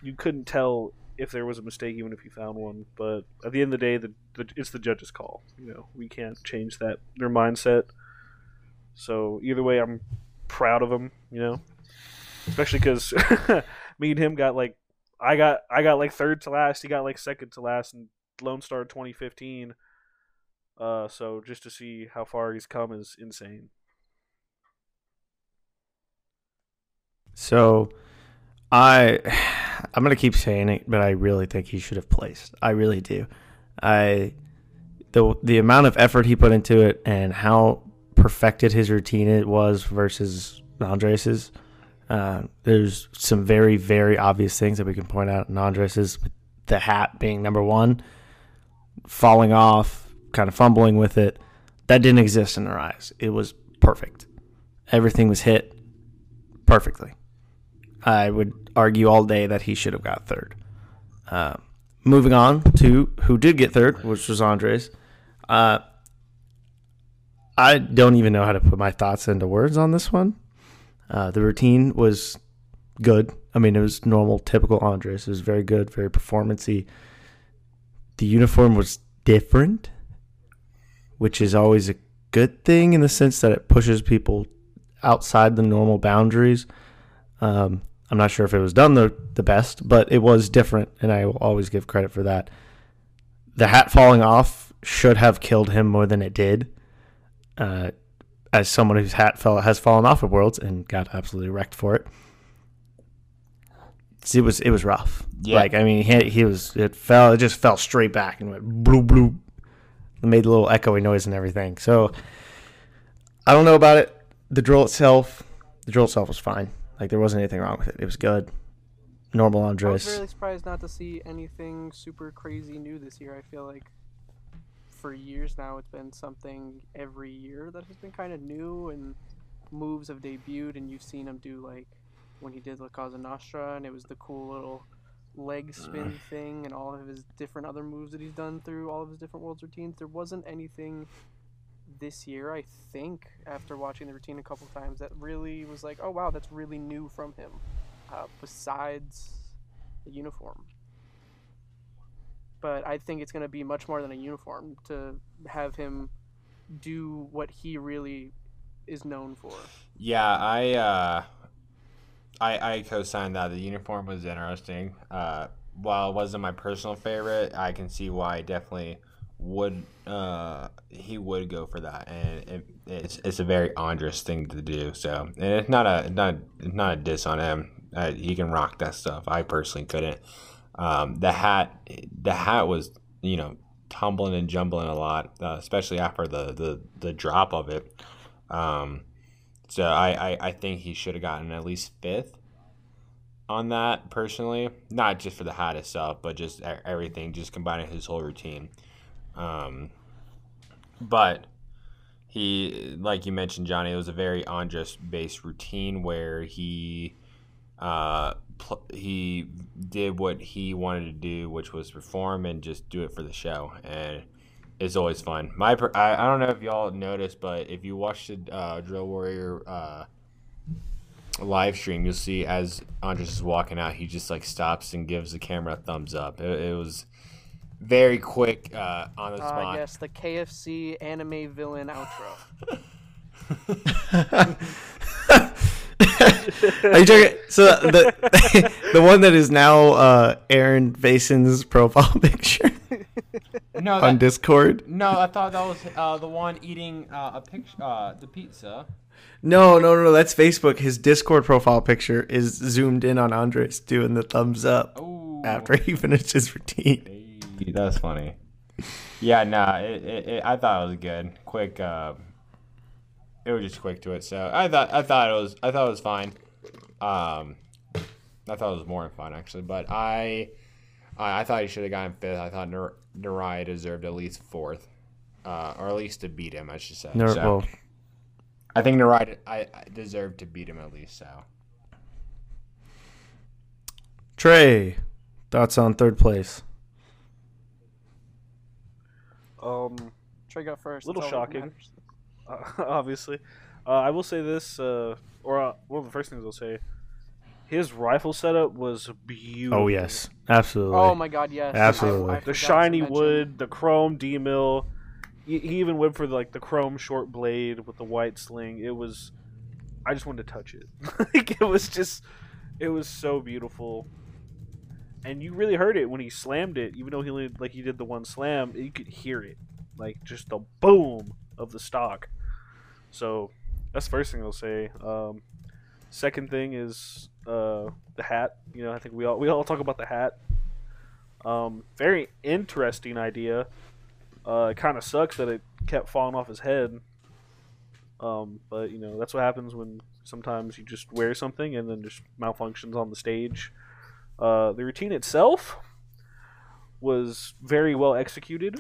you couldn't tell if there was a mistake even if you found one, but at the end of the day, the, the it's the judge's call. You know, we can't change that their mindset. So either way, I'm proud of him. You know, especially because me and him got like I got I got like third to last. He got like second to last in Lone Star 2015. Uh, so just to see how far he's come is insane. So, I I'm gonna keep saying it, but I really think he should have placed. I really do. I the the amount of effort he put into it and how perfected his routine it was versus Andres's. Uh, there's some very very obvious things that we can point out in Andres's, the hat being number one, falling off, kind of fumbling with it. That didn't exist in their eyes. It was perfect. Everything was hit perfectly. I would argue all day that he should have got third. Uh, moving on to who did get third, which was Andres. Uh, I don't even know how to put my thoughts into words on this one. Uh, the routine was good. I mean, it was normal, typical Andres. It was very good, very performancy. The uniform was different, which is always a good thing in the sense that it pushes people outside the normal boundaries. Um, I'm not sure if it was done the, the best, but it was different, and I will always give credit for that. The hat falling off should have killed him more than it did. Uh, as someone whose hat fell has fallen off at Worlds and got absolutely wrecked for it, it was it was rough. Yeah. Like I mean, he, he was it fell it just fell straight back and went bloop bloop. It made a little echoey noise and everything. So I don't know about it. The drill itself, the drill itself was fine. Like there wasn't anything wrong with it. It was good. Normal I was really surprised not to see anything super crazy new this year. I feel like for years now it's been something every year that has been kind of new and moves have debuted and you've seen him do like when he did La Casa Nostra and it was the cool little leg spin thing and all of his different other moves that he's done through all of his different worlds routines. There wasn't anything this year, I think, after watching the routine a couple times, that really was like, oh wow, that's really new from him. Uh, besides the uniform. But I think it's going to be much more than a uniform to have him do what he really is known for. Yeah, I uh, I I co-signed that. The uniform was interesting. Uh, while it wasn't my personal favorite, I can see why definitely would uh, he would go for that, and it, it's it's a very Andres thing to do. So, and it's not a not not a diss on him. Uh, he can rock that stuff. I personally couldn't. Um, the hat, the hat was you know tumbling and jumbling a lot, uh, especially after the, the the drop of it. Um, so I, I, I think he should have gotten at least fifth on that personally, not just for the hat itself, but just everything, just combining his whole routine. Um, but he, like you mentioned, Johnny, it was a very Andres based routine where he uh, pl- he did what he wanted to do, which was perform and just do it for the show, and it's always fun. My per- I, I don't know if y'all noticed, but if you watch the uh, Drill Warrior uh, live stream, you'll see as Andres is walking out, he just like stops and gives the camera a thumbs up. It, it was very quick uh, on the Uh, spot. yes, the KFC anime villain outro. Are you talking? So the the one that is now uh, Aaron Vason's profile picture No, on Discord. no, I thought that was uh, the one eating uh, a picture, uh, the pizza. No, no, no, no. that's Facebook. His Discord profile picture is zoomed in on Andres doing the thumbs up Ooh. after he finished his routine. That's funny. Yeah, nah, it, it, it, I thought it was good. Quick, uh, it was just quick to it. So I thought I thought it was I thought it was fine. Um, I thought it was more than fun actually, but I I, I thought he should have gotten fifth. I thought Narai deserved at least fourth, uh, or at least to beat him. I should say. No, So, well, I think Narai I, I deserved to beat him at least. So Trey, thoughts on third place? Um, Trey got first. Little that's all that shocking. uh, obviously. Uh, I will say this, uh, or uh, one of the first things I'll say, his rifle setup was beautiful. Oh yes, absolutely. Oh my god, yes. Absolutely. I- I The shiny wood, the chrome D mill. He, he even went for like the chrome short blade with the white sling. It was, I just wanted to touch it. like it was just, it was so beautiful. And you really heard it when he slammed it, even though he only like he did the one slam. You could hear it, like just the boom of the stock. So that's the first thing I'll say. Um, second thing is uh, the hat. You know, I think we all we all talk about the hat. Um, very interesting idea. Uh, it kind of sucks that it kept falling off his head. Um, but you know that's what happens when sometimes you just wear something and then just malfunctions on the stage. Uh, the routine itself was very well executed.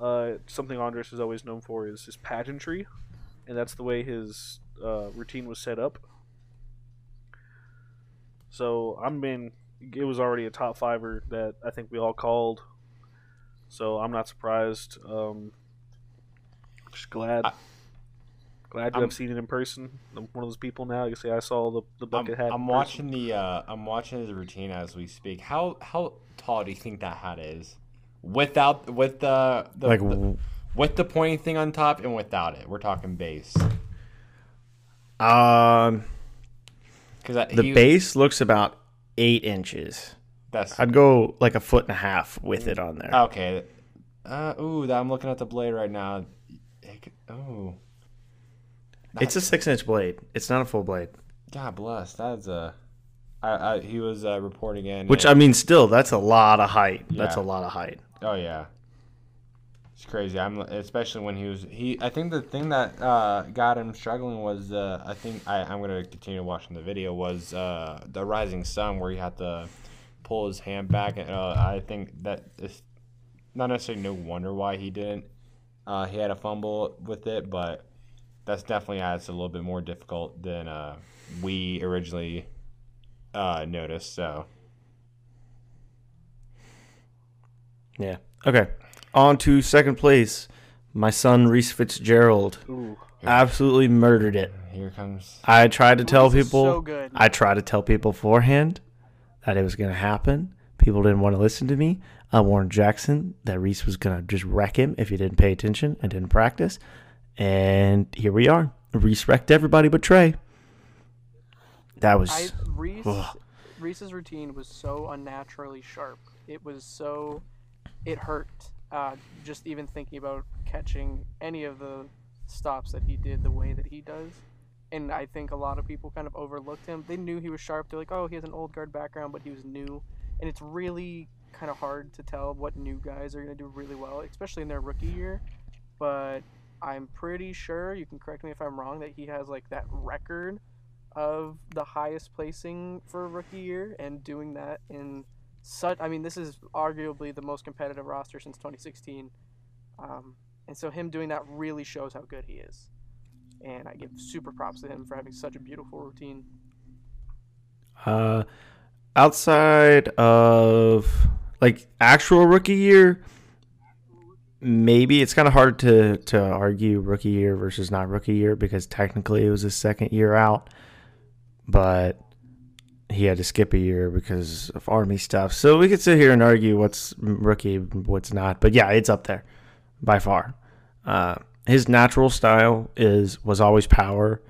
Uh, something Andres is always known for is his pageantry, and that's the way his uh, routine was set up. So I'm mean, it was already a top fiver that I think we all called. So I'm not surprised. Um, just glad, I- glad to I'm- have seen it in person. I'm one of those people now. You see, I saw the the I'm, bucket hat. I'm person. watching the uh, I'm watching his routine as we speak. How how tall do you think that hat is? Without with the, the, like the- with the pointing thing on top and without it. We're talking base. um, Because the base looks about eight inches. That's I'd go like a foot and a half with it on there. okay. Uh, ooh, that I'm looking at the blade right now. It could- It's a six inch blade. It's not a full blade. God bless. That's a. I, I, he was uh, reporting in. Which and- I mean, still, that's a lot of height. That's a lot of height. Oh yeah, it's crazy. I'm especially when he was he. I think the thing that uh, got him struggling was uh, I think I, I'm gonna continue watching the video was uh, the rising sun where he had to pull his hand back and uh, I think that is not necessarily no wonder why he didn't. Uh, he had a fumble with it, but that's definitely adds a little bit more difficult than uh, we originally uh, noticed. So Yeah. Okay. On to second place. My son Reese Fitzgerald Ooh, absolutely murdered it. here comes. I tried to tell people. so good. I tried to tell people beforehand that it was going to happen. People didn't want to listen to me. I warned Jackson that Reese was going to just wreck him if he didn't pay attention and didn't practice. And here we are. Reese wrecked everybody but Trey. That was. I Reese Ugh. Reese's routine was so unnaturally sharp. It was so it hurt. uh, just even thinking about catching any of the stops that he did the way that he does. And I think a lot of people kind of overlooked him. They knew he was sharp. They're like, oh, he has an old guard background, but he was new. And it's really kind of hard to tell what new guys are going to do really well, especially in their rookie year. But I'm pretty sure, you can correct me if I'm wrong, that he has like that record of the highest placing for rookie year and doing that in such I mean this is arguably the most competitive roster since 2016 um, and so him doing that really shows how good he is. And I give super props to him for having such a beautiful routine. Uh, outside of like actual rookie year, maybe it's kind of hard to to argue rookie year versus not rookie year because technically it was his second year out, but he had to skip a year because of army stuff. So we could sit here and argue what's rookie, what's not. But yeah, it's up there by far. Uh, his natural style is was always power.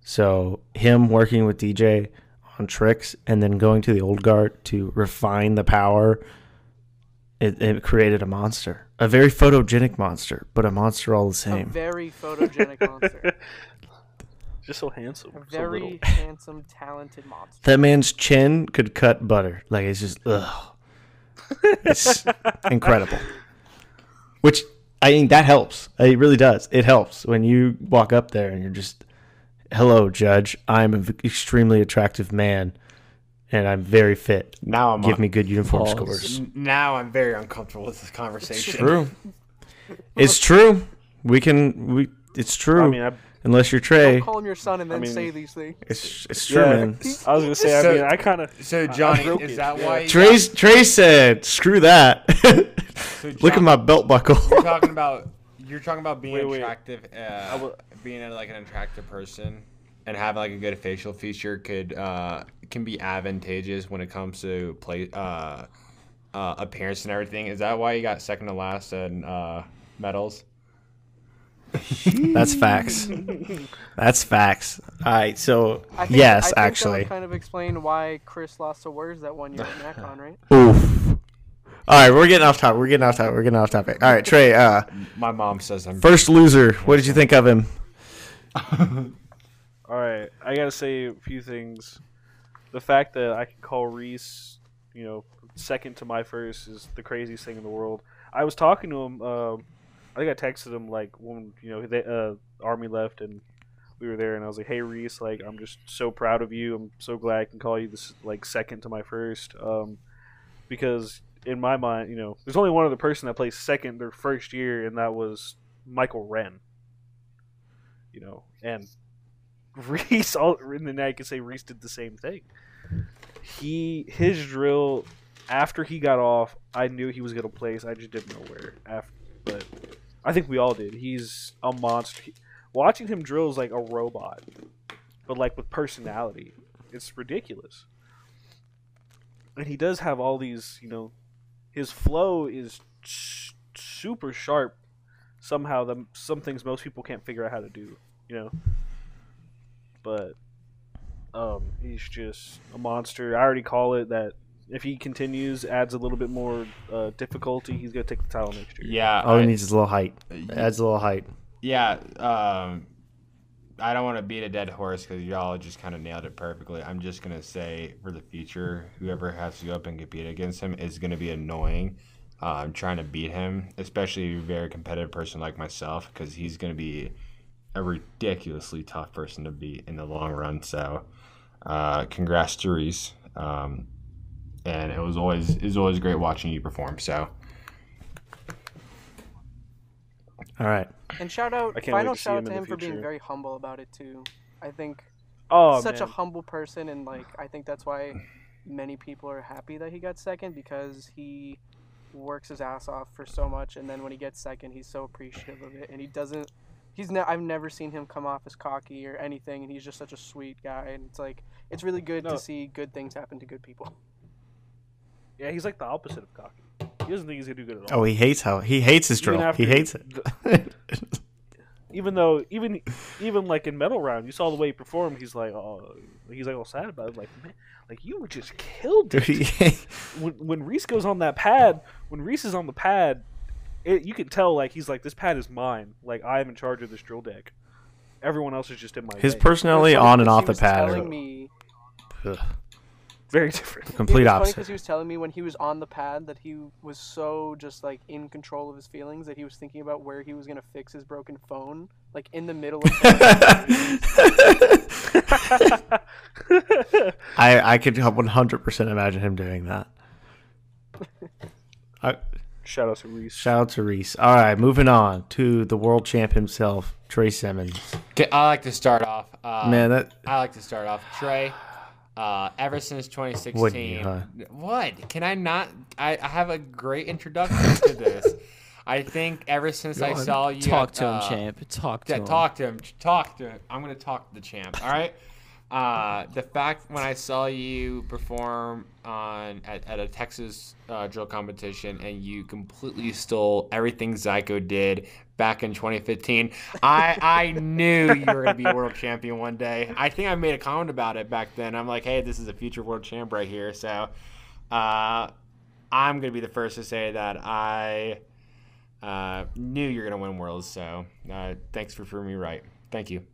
So him working with DJ on tricks and then going to the old guard to refine the power, it, it created a monster, a very photogenic monster, but a monster all the a same. very photogenic monster Just so handsome. a so very handsome talented monster That man's chin could cut butter. Like it's just ugh. It's incredible. Which I mean that helps. It really does. It helps when you walk up there and you're just, "Hello, judge. I'm an extremely attractive man, and I'm very fit. Now I'm Give on- me good uniform Pause. scores." Now I'm very uncomfortable with this conversation. It's true. It's true. We can. We. It's true. I mean, I, Unless you're don't Trey, call him your son and then mean- say these things it's it's true, yeah, man. I was gonna say. I So- mean, I kind of. So I Johnny, broke is it, that yeah. why you Trey's Trey said, "Screw that." So Look at my belt buckle. You're talking about you're talking about being Wait, wait. attractive, uh, will- being like an attractive person, and having like a good facial feature could uh, can be advantageous when it comes to play uh, uh, appearance and everything. Is that why you got second to last in uh, medals? That's facts. That's facts. All right. So I think, yes, I think actually. that would kind of explain why Chris lost to Words that one year at MacCon, right? Oof. All right, we're getting off topic. We're getting off topic. We're getting off topic. All right, Trey. Uh, My mom says I'm. first loser. What did you think of him? All right, I gotta say a few things. The fact that I can call Reese, you know, second to my first is the craziest thing in the world. I was talking to him. Um, I think I texted him like when you know the uh, army left and we were there, and I was like, "Hey Reese, like I'm just so proud of you. I'm so glad I can call you this like second to my first. Um, because in my mind, you know, there's only one other person that placed second their first year, and that was Michael Wren. You know, and Reese, all and then I can say Reese did the same thing. He his drill after he got off, I knew he was gonna place. I just didn't know where. After, but I think we all did. He's a monster. He- watching him drill is like a robot, but like with personality. It's ridiculous. And he does have all these, you know, his flow is super sharp. Somehow, the some things most people can't figure out how to do. You know, but um, he's just a monster. I already call it that. If he continues, adds a little bit more uh, difficulty, he's gonna take the title next year. Yeah. All he needs is a little height. Adds a little height. Yeah, um, I don't want to beat a dead horse because y'all just kind of nailed it perfectly. I'm just gonna say for the future, whoever has to go up and compete against him is gonna be annoying. Um, trying to beat him, especially a very competitive person like myself, because he's gonna be a ridiculously tough person to beat in the long run. So, uh, congrats to Reese. Um, and it was always it was always great watching you perform. So, All right. And shout out, final to shout out him to in him for being very humble about it too. I think Oh such man. a humble person, and like I think that's why many people are happy that he got second because he works his ass off for so much, and then when he gets second, he's so appreciative of it, and he doesn't. He's ne- I've never seen him come off as cocky or anything, and he's just such a sweet guy, and it's like it's really good No. to see good things happen to good people. yeah, he's like the opposite of cocky. He doesn't think he's gonna do good at all. Oh, he hates how he hates his drill. after He hates it. even though even even like in medal round, you saw the way he performed. He's like, oh, he's like all sad about it. Like, man, like you were just killed it. when when Reese goes on that pad, when Reese is on the pad, it, you can tell like he's like this pad is mine. Like I am in charge of this drill deck. Everyone else is just in my His way. personality It on and off the pad telling are me, ugh, very different. complete it was funny opposite. because he was telling me when he was on the pad that he was so just like in control of his feelings that he was thinking about where he was gonna fix his broken phone, like in the middle of. I I could 100% imagine him doing that. I, Shout out to Reese. shout out to Reese. All right, moving on to the world champ himself, Trey Simmons. Okay, I like to start off. Uh, Man, that I like to start off. Trey, uh, ever since 2016. Wouldn't you, huh? What? Can I not? I, I have a great introduction to this. I think ever since I saw you. Talk at, to him, uh, champ. Talk to Yeah, him. talk to him. Talk to him. I'm gonna talk to the champ. All right. Uh, the fact when I saw you perform on at, at a Texas uh, drill competition and you completely stole everything Zyko did back in 2015, I I knew you were gonna be world champion one day. I think I made a comment about it back then. I'm like, hey, this is a future world champ right here. So, uh, I'm gonna be the first to say that I uh, knew you're gonna win worlds. So, uh, thanks for proving me right. Thank you.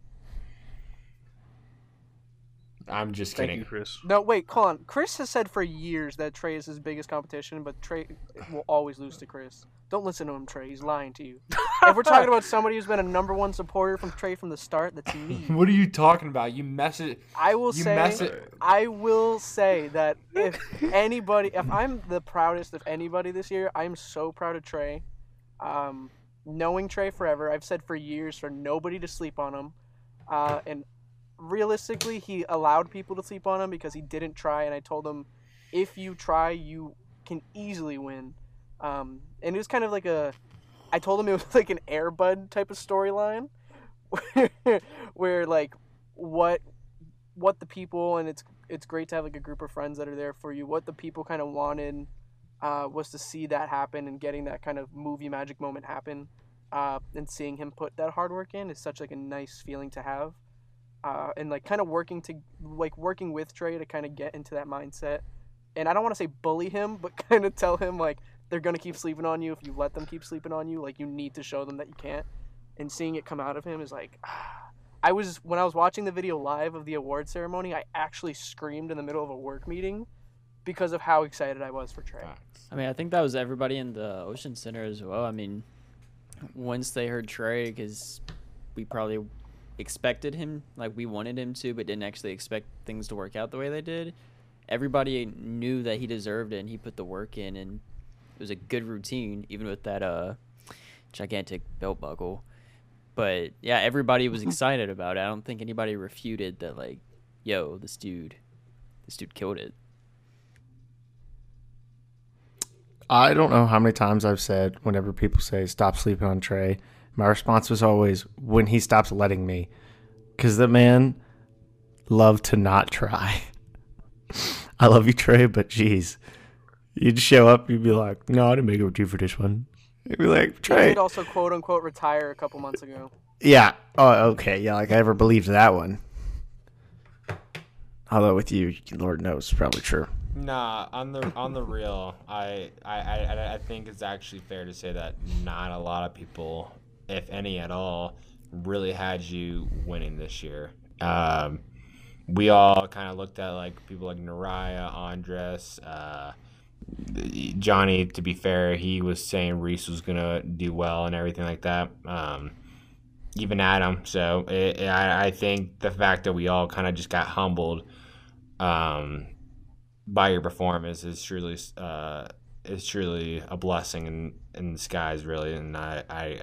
I'm just Thank kidding. you, Chris. No, wait, hold on. Chris has said for years that Trey is his biggest competition, but Trey will always lose to Chris. Don't listen to him, Trey. He's lying to you. if we're talking about somebody who's been a number one supporter from Trey from the start, that's me. What are you talking about? You mess it. I will You say, mess it. I will say that if anybody, if I'm the proudest of anybody this year, I'm so proud of Trey. Um, knowing Trey forever, I've said for years for nobody to sleep on him, uh, and realistically, he allowed people to sleep on him because he didn't try, and I told him, if you try, you can easily win. Um, and it was kind of like a, I told him it was like an Airbud type of storyline, where, where like what what the people and it's it's great to have like a group of friends that are there for you. What the people kind of wanted uh, was to see that happen and getting that kind of movie magic moment happen, uh, and seeing him put that hard work in is such like a nice feeling to have, uh, and like kind of working to like working with Trey to kind of get into that mindset. And I don't want to say bully him, but kind of tell him like they're gonna keep sleeping on you if you let them keep sleeping on you. Like you need to show them that you can't. And seeing it come out of him is like. I was when I was watching the video live of the award ceremony, I actually screamed in the middle of a work meeting because of how excited I was for Trey. I mean, I think that was everybody in the Ocean Center as well. I mean, once they heard Trey, because we probably expected him, like we wanted him to, but didn't actually expect things to work out the way they did. Everybody knew that he deserved it, and he put the work in, and it was a good routine, even with that uh gigantic belt buckle. But yeah, everybody was excited about it. I don't think anybody refuted that, like, yo, this dude, this dude killed it. I don't know how many times I've said whenever people say stop sleeping on Trey, my response was always when he stops letting me, because the man loved to not try. I love you, Trey, but geez, you'd show up, you'd be like, "No, I didn't make it with you for this one." You'd be like, "Trey." He "Trey, did also quote unquote retire a couple months ago. yeah, oh, okay, yeah, like I ever believed that one." Although with you, Lord knows, it's probably true. Nah, on the on the real, I, I I I think it's actually fair to say that not a lot of people, if any at all, really had you winning this year. Um, we all kind of looked at like people like Naraya, Andres, uh, Johnny. To be fair, he was saying Reese was gonna do well and everything like that. Um, even Adam. So it, I, I think the fact that we all kind of just got humbled. Um, by your performance is truly uh, is truly a blessing in, in the skies, really. And I I,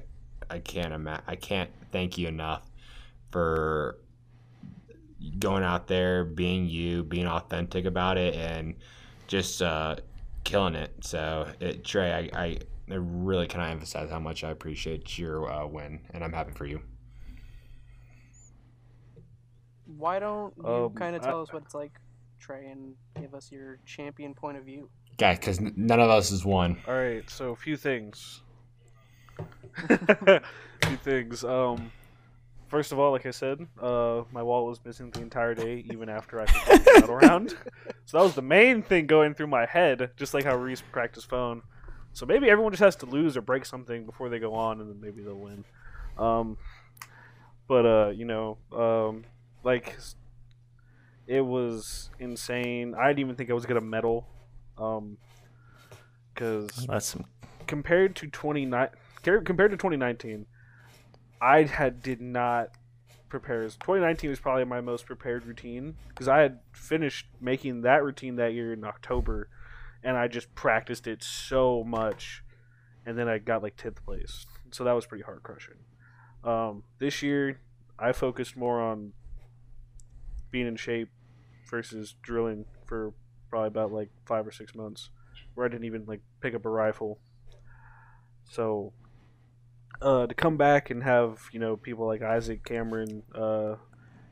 I can't ima- I can't thank you enough for going out there, being you, being authentic about it, and just uh, killing it. So, it, Trey, I, I, I really cannot emphasize how much I appreciate your uh, win, and I'm happy for you. Why don't you Um, kind of I- tell us what it's like, Trey, and give us your champion point of view? Guys, because none of us has won. All right, so a few things. a few things. Um, first of all, like I said, uh, my wallet was missing the entire day, even after I completed the battle round. So that was the main thing going through my head, just like how Reese cracked his phone. So maybe everyone just has to lose or break something before they go on, and then maybe they'll win. Um, but uh, you know, um, like it was insane. I didn't even think I was gonna medal, um, because That's some. compared to 29 compared to 2019 i had did not prepare 2019 was probably my most prepared routine because i had finished making that routine that year in october and i just practiced it so much and then i got like 10th place so that was pretty heart crushing um, this year i focused more on being in shape versus drilling for probably about like five or six months where I didn't even like pick up a rifle. So uh, to come back and have you know people like Isaac Cameron, uh,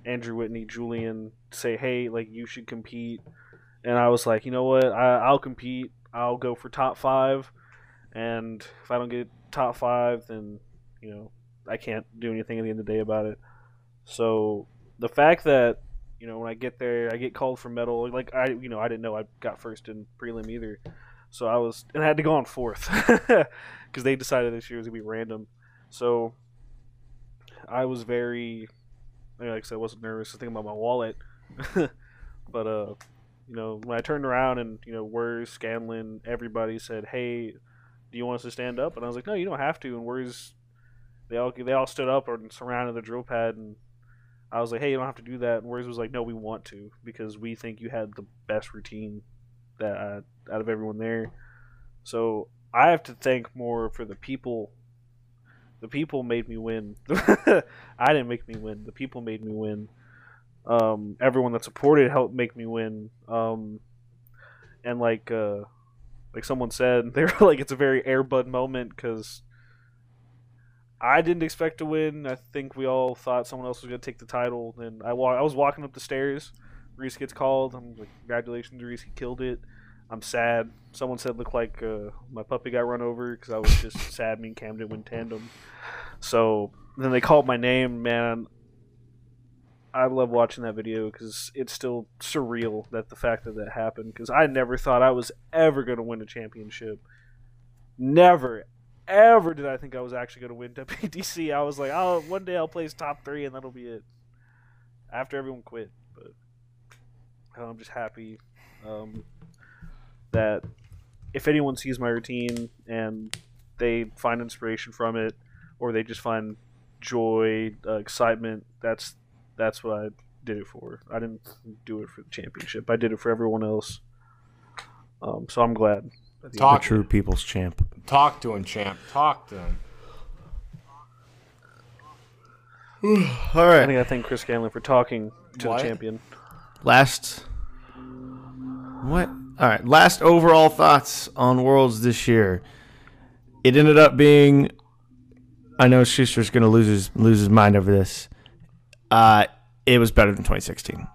Andrew Whitney, Julian say, "Hey, like you should compete," and I was like, you know what, I, I'll compete. I'll go for top five, and if I don't get top five, then you know I can't do anything at the end of the day about it. So the fact that you know when I get there, I get called for medal. Like I, you know, I didn't know I got first in prelim either. So I was, and I had to go on fourth because they decided this year was gonna be random. So I was very, like I said, I wasn't nervous. I was thinking about my wallet, but uh, you know, when I turned around and you know, where's Scanlon? Everybody said, "Hey, do you want us to stand up?" And I was like, "No, you don't have to." And where's they all they all stood up and surrounded the drill pad and I was like, "Hey, you don't have to do that." And Words was like, "No, we want to because we think you had the best routine that out of everyone there." So I have to thank more for the people. The people made me win. I didn't make me win. The people made me win. Um, everyone that supported helped make me win. Um, and like uh, like someone said, they were like, it's a very Airbud moment because I didn't expect to win. I think we all thought someone else was going to take the title. And I, wa- I was walking up the stairs. Reese gets called. I'm like, congratulations, Reese. He killed it. I'm sad. Someone said looked like uh, my puppy got run over because I was just sad. Me and Cam didn't win tandem. So then they called my name. Man, I love watching that video because it's still surreal that the fact that that happened. Because I never thought I was ever going to win a championship. Never, ever did I think I was actually going to win WDC. I was like, oh, one day I'll place top three and that'll be it. After everyone quit, but I'm just happy um, that if anyone sees my routine and they find inspiration from it, or they just find joy, uh, excitement, that's that's what I did it for. I didn't do it for the championship. I did it for everyone else. Um, so I'm glad. at the The Talk, true people's champ. talk to him, champ. Talk to him. All right. I think I thank Chris Scanlon for talking to What? the champion. Last. What? All right. Last overall thoughts on Worlds this year. It ended up being. I know Schuster's going to lose his lose his mind over this. Uh, it was better than 2016.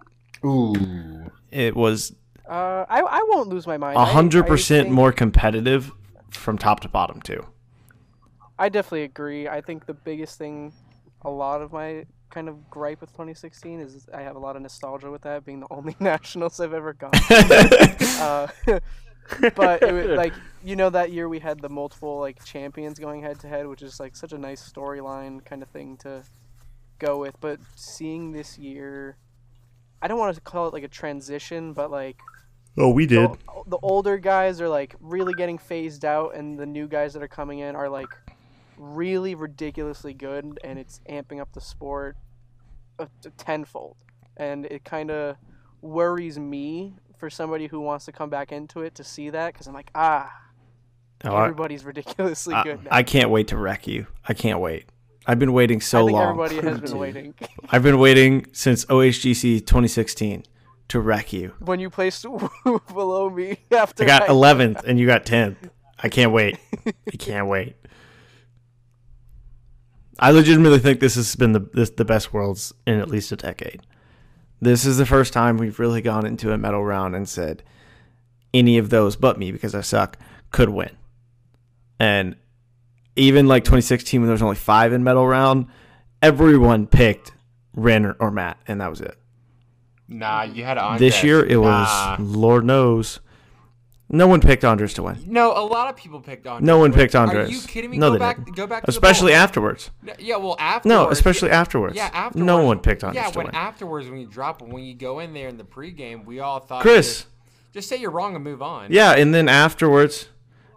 Ooh. It was Uh, I I won't lose my mind. I- hundred percent more competitive from top to bottom too. I definitely agree. I think the biggest thing, a lot of my kind of gripe with 2016 is I have a lot of nostalgia with that being the only nationals I've ever gone. uh, but it was, like you know that year we had the multiple like champions going head to head, which is like such a nice storyline kind of thing to go with. But seeing this year, I don't want to call it like a transition, but like oh, we the, the older guys are like really getting phased out and the new guys that are coming in are like really ridiculously good and it's amping up the sport a, a tenfold and it kind of worries me for somebody who wants to come back into it to see that because i'm like ah Oh, everybody's ridiculously I- good now. I can't wait to wreck you. I can't wait. I've been waiting so I think long. everybody has been waiting I've been waiting since OHGC 2016 to wreck you. when you placed below me after I got I- 11th and you got 10th. I can't wait. I can't wait. I legitimately think this has been the this, the best worlds in at least a decade. This is the first time we've really gone into a medal round and said any of those but me because I suck could win. And even like 2016 when there was only 5 in medal round, everyone picked Wren or, or Matt and that was it. Nah, you had Andres. This year it was Lord knows. No one picked Andres to win. No, a lot of people picked Andres. No one picked Andres. Are you kidding me? No, go they back, didn't. go back, to Especially afterwards. No, Yeah, well, afterwards. No, especially yeah, afterwards. Yeah, afterwards. No one picked Andres Yeah, when win. afterwards when you drop when you go in there in the pregame, we all thought. Chris. Just, just say you're wrong and move on. Yeah, and then afterwards,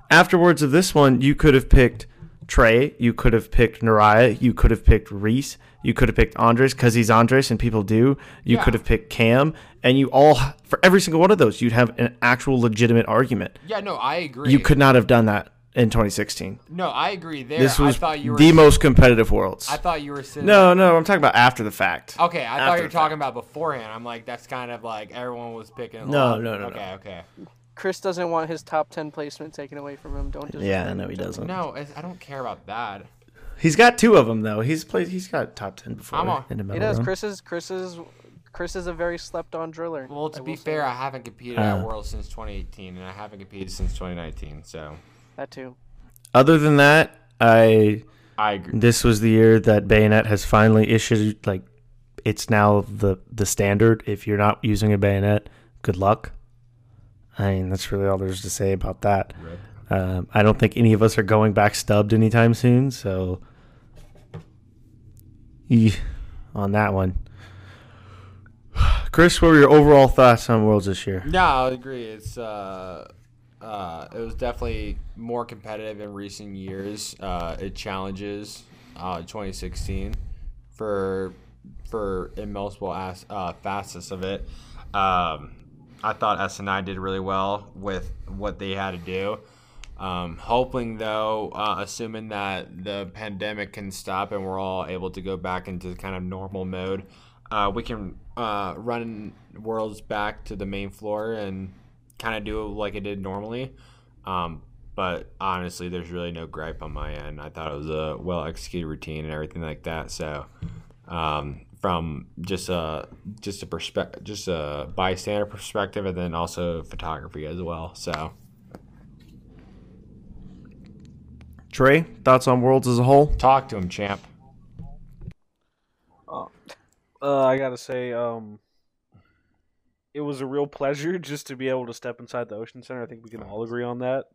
afterwards of this one, you could have picked Trey, you could have picked Nariah, you could have picked Reese, you could have picked Andres because he's Andres and people do. You Yeah. could have picked Cam, and you all for every single one of those, you'd have an actual legitimate argument. Yeah, no, I agree. You could not have done that in 2016. No, I agree. There, This was I thought you were. the most competitive worlds. I thought you were sitting. No, no, I'm talking about after the fact. Okay, I thought you were the talking about beforehand. I'm like, that's kind of like everyone was picking. No, no, no, Okay, no. okay. Chris doesn't want his top ten placement taken away from him. Don't. Yeah, disrespect no, he doesn't. No, I don't care about that. He's got two of them though. He's played. He's got top ten before I'm on- in the He middle. does. round. Chris is Chris is Chris is a very slept on driller. Well, to I be will say fair. I haven't competed Uh. at Worlds since 2018, and I haven't competed since 2019. So that too. Other than that, I I agree. this was the year that bayonet has finally issued like it's now the the standard if you're not using a bayonet good luck i mean that's really all there's to say about that um, i don't think any of us are going back stubbed anytime soon so on that one chris what were your overall thoughts on worlds this year Yeah, I agree. It's uh, uh, it was definitely more competitive in recent years. Uh, it challenges uh, 2016 for for in multiple as, uh, facets of it. Um, I thought SNI did really well with what they had to do. Um, hoping though, uh, assuming that the pandemic can stop and we're all able to go back into kind of normal mode, uh, we can uh, run worlds back to the main floor and kind of do it like it did normally. Um, but honestly, there's really no gripe on my end. I thought it was a well executed routine and everything like that. So, um, from just a just a perspective, just a bystander perspective, and then also photography as well. So. Trey thoughts on worlds as a whole Talk to him, champ. Uh, I gotta say, um, it was a real pleasure just to be able to step inside the Ocean Center. I think we can all agree on that.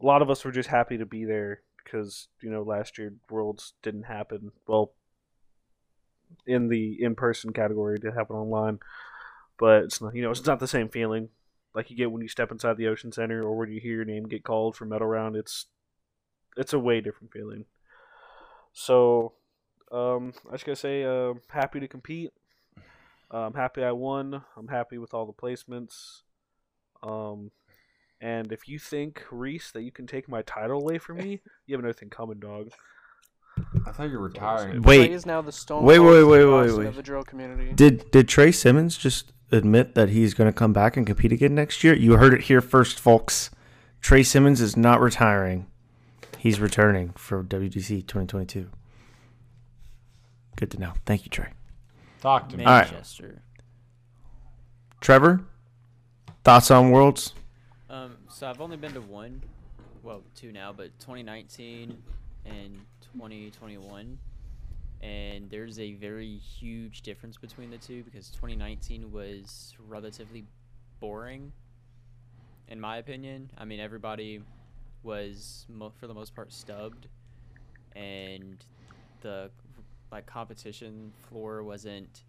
A lot of us were just happy to be there because you know last year Worlds didn't happen. Well, in the in-person category, it did happen online, but it's not. You know, it's not the same feeling like you get when you step inside the Ocean Center or when you hear your name get called for medal round. It's it's a way different feeling. So um, I just gotta say, uh, happy to compete. Uh, I'm happy I won. I'm happy with all the placements. Um, and if you think Reese that you can take my title away from me, you have another thing coming, dog. I thought you were retiring. Wait. Trey is now the stone. Wait, wait, wait, wait, wait. Of the drill community. Did did Trey Simmons just admit that he's going to come back and compete again next year? You heard it here first, folks. Trey Simmons is not retiring. He's returning for WDC 2022. Good to know. Thank you, Trey. Talk to me. All right. Manchester. Trevor, thoughts on Worlds? Um, so I've only been to one, well, two now, but 2019 and 2021, and there's a very huge difference between the two because 2019 was relatively boring, in my opinion. I mean, everybody was for the most part stubbed, and the like competition floor wasn't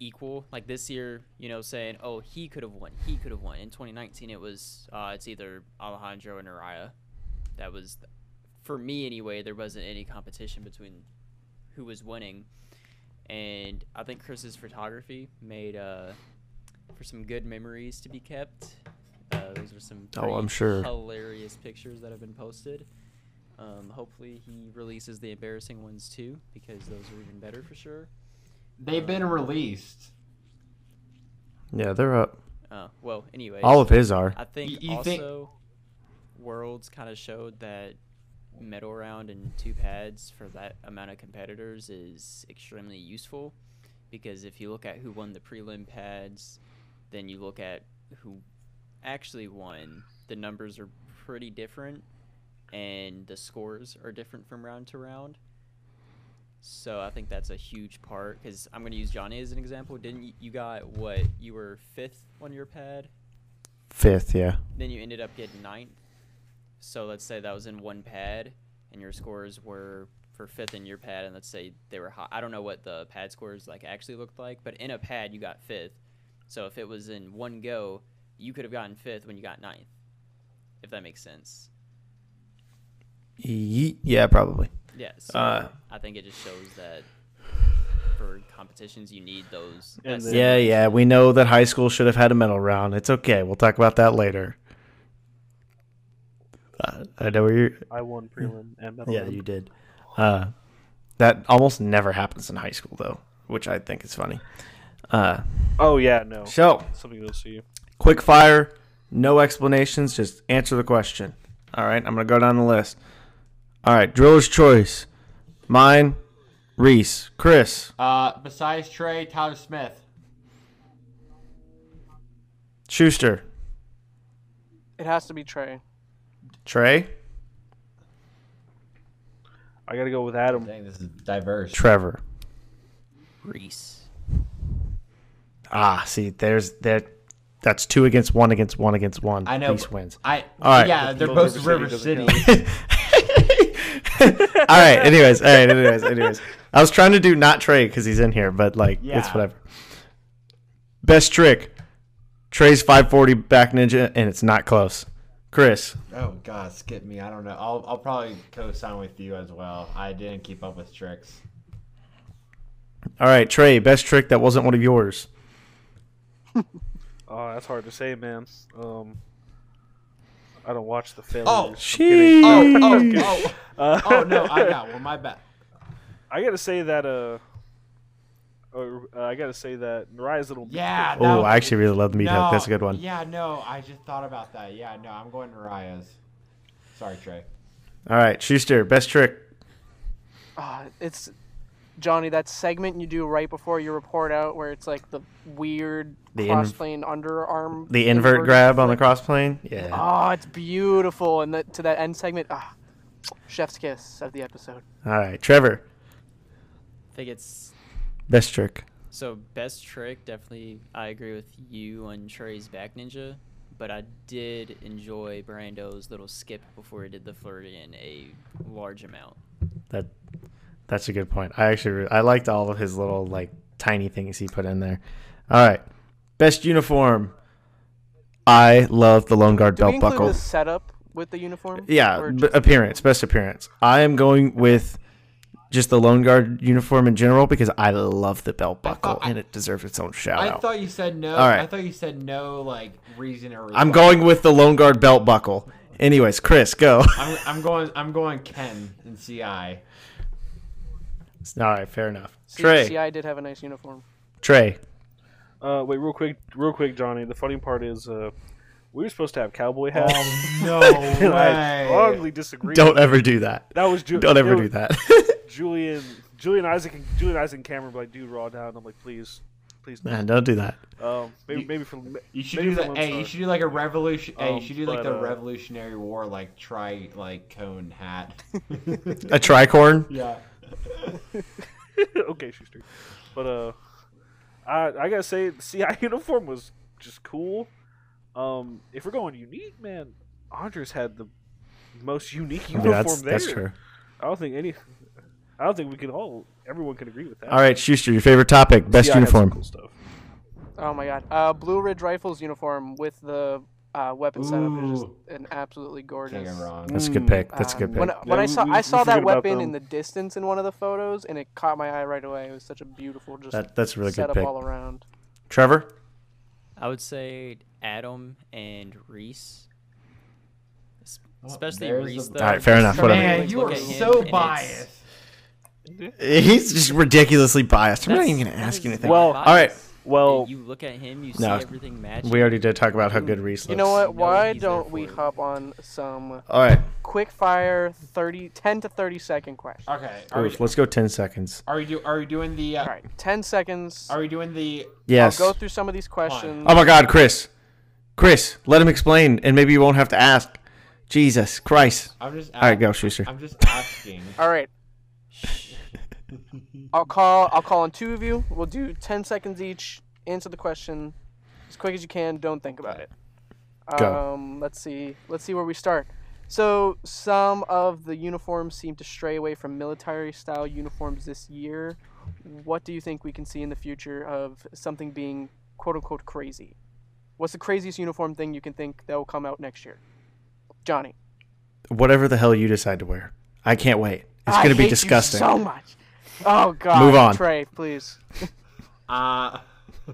equal. Like this year, you know, saying, "Oh, he could have won. He could have won." In 2019, it was uh, it's either Alejandro and Araya. That was, for me anyway. There wasn't any competition between who was winning, and I think Chris's photography made uh, for some good memories to be kept. Those are some Oh, I'm sure. hilarious pictures that have been posted. Um, hopefully, he releases the embarrassing ones too, because those are even better for sure. They've been released. Yeah, they're up. Uh, well, anyway, All of his are. I think you also think- Worlds kind of showed that medal round and two pads for that amount of competitors is extremely useful because if you look at who won the prelim pads, then you look at who actually won, the numbers are pretty different and the scores are different from round to round. So I think that's a huge part because I'm going to use Johnny as an example. Didn't you, you got what? You were fifth on your pad Fifth, yeah. then you ended up getting ninth. So let's say that was in one pad, and your scores were for fifth in your pad, and let's say they were high. I don't know what the pad scores like actually looked like, but in a pad you got fifth. So if it was in one go, you could have gotten fifth when you got ninth. If that makes sense. Yeah, probably. Yeah. So Uh, I think it just shows that for competitions you need those. And that then- Yeah, yeah. We know that high school should have had a medal round. It's okay. We'll talk about that later. Uh, I know where you're. I won prelim and medal. Yeah, round. you did. Uh, that almost never happens in high school, though, which I think is funny. Uh, Oh yeah, no. so, Something you'll see. Quick fire, no explanations, just answer the question. All right, I'm going to go down the list. All right, driller's choice. Mine, Reese, Chris, Uh, besides Trey, Tyler Smith. Schuster, It has to be Trey. Trey, I gotta go with Adam. Dang, this is diverse. Trevor. Reese. Ah, see, there's that. That's two against one against one against one. I know. Reese wins. I All right. yeah, they're Both both River River City City. all right. Anyways, all right. Anyways, anyways. I was trying to do not Trey because he's in here, but like it's whatever. Best trick. Trey's 540 back ninja, and it's not close. Chris, oh God, skip me. I don't know. I'll I'll probably co-sign with you as well. I didn't keep up with tricks. all right. Trey, best trick that wasn't one of yours. Oh, that's hard to say, man. Um, I don't watch the failures. Oh, I'm Sheesh. Oh oh oh Uh, oh no! I got one. My bad. I gotta say that. Uh, uh, I gotta say that Mariah's little. Yeah. Oh, was- I actually really love the meat hook. That's a good one. Yeah, no, I just thought about that. Yeah, no, I'm going to Raya's. Sorry, Trey. All right, Schuster, best trick. Uh, it's Johnny. That segment you do right before you report out, where it's like the weird The cross inv- plane underarm. The invert inverted grab on the flick. cross plane. Yeah. Oh, it's beautiful, and that to that end segment, ah, chef's kiss of the episode. All right, Trevor, I think it's best trick. So best trick, definitely. I agree with you on Trey's back ninja, but I did enjoy Brando's little skip before he did the Floridian a large amount. That that's a good point. I actually I liked all of his little like tiny things he put in there. All right, best uniform. I love the Lone Guard Do belt include buckle. the setup with the uniform? Yeah, b- appearance, best appearance. I am going with just the Lone Guard uniform in general because I love the belt buckle thought- I- and it deserves its own shout I out. thought you said no. All right. I thought you said no, like reason or. Reason. I'm going with the Lone Guard belt buckle. Anyways, Chris, go. I'm, I'm going. I'm going Ken and CI. All right, fair enough. See, Trey, CI did have a nice uniform. Trey. Uh, wait, real quick, real quick, Johnny. The funny part is, uh, we were supposed to have cowboy hats. Oh no and I way! strongly disagree. Don't ever do that. That was Ju- Don't ever do that. Julian, Julian Isaac, and Julian Isaac and Cameron were like, dude, raw down. I'm like, please, please. no. Man, don't do that. Um, maybe, You- maybe for You should do that. Hey, you should do like a revolution. hey, you Um, should do like but, the uh, Revolutionary War, like try like cone hat. A tricorn. yeah. okay, Schuster. But uh, I I gotta say, the CI uniform was just cool. Um, if we're going unique, man, Andres had the most unique Yeah, uniform that's there. that's true. I don't think any. I don't think we can all. Everyone can agree with that. All right, Schuster, your favorite topic, best CI uniform. Cool stuff. Oh my god. Uh, Blue Ridge Rifles uniform with the uh, weapon setup is just an absolutely gorgeous. Can't go wrong. That's a good Mm, pick. That's a good Um, pick. When, when Yeah, I saw we- I we saw forget that about weapon them. in the distance in one of the photos, and it caught my eye right away. It was such a beautiful, just That that's a really good setup pick. all around. Trevor. I would say Adam and Reese. Es- Oh, Especially there's Reese, the- though. All right, fair enough, Just whatever. Man, look you are at him so and it's- biased. He's just ridiculously biased. I'm not That's- even gonna that ask you is anything. Well, bias. all right. Well, you look at him, you see No. everything matching. We already did talk about how good Reese looks. You know what? Why he's there don't we hop on some All right, quick fire 30, 10 to 30 second questions? Okay. Are we, let's go ten seconds. are we do? Are we doing the? Uh, All right, 10 seconds. Are we doing the? Yes. I'll go through some of these questions. Oh my God, Chris. Chris, let him explain, and maybe you won't have to ask. Jesus Christ. I'm just. All right, go, Schuster. I'm just asking. All right. I'll call. I'll call on two of you. We'll do 10 seconds each. Answer the question as quick as you can. Don't think about it. Go. Um, let's see. Let's see where we start. So some of the uniforms seem to stray away from military style uniforms this year. What do you think we can see in the future of something being quote unquote crazy? What's the craziest uniform thing you can think that will come out next year? Johnny. Whatever the hell you decide to wear. I can't wait. It's going to be disgusting. so much. Oh god. Move on. Trey, please. Uh,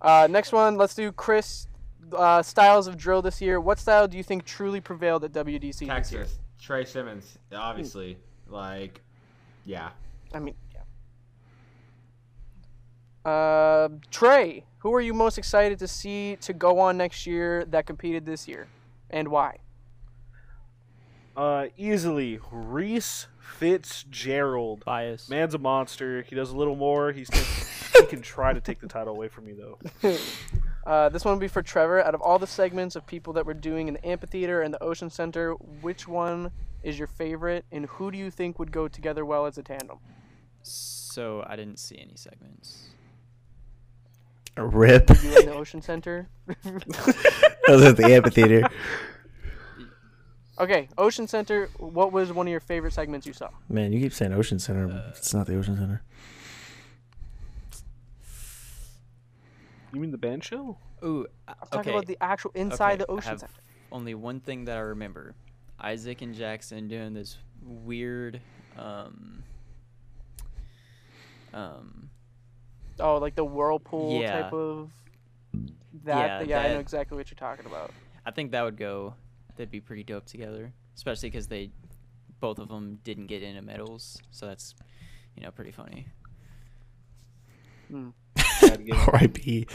Uh, next one, let's do Chris. Uh, styles of drill this year. What style do you think truly prevailed at WDC this year? Trey Simmons, obviously. Like, yeah. I mean, yeah. Uh, Trey, who are you most excited to see to go on next year that competed this year, and why? Uh, easily Reese Fitzgerald. Bias. Man's a monster. He does a little more. He's he can try to take the title away from me though. Uh, this one will be for Trevor. Out of all the segments of people that we're doing in the amphitheater and the Ocean Center, which one is your favorite, and who do you think would go together well as a tandem? So I didn't see any segments. Rip. You in the Ocean Center? I was at the amphitheater. Okay, Ocean Center. What was one of your favorite segments you saw? Man, you keep saying Ocean Center. but it's not the Ocean Center. You mean the band show? Ooh, uh, I'm talking okay. about the actual inside okay, the I Ocean have Center. Only one thing that I remember: Isaac and Jackson doing this weird, um, um, Oh, like the whirlpool Yeah. type of. That, Yeah, yeah, I know exactly what you're talking about. I think that would go. That'd be pretty dope together, especially because they, both of them didn't get into medals, so that's, you know, pretty funny. R.I.P.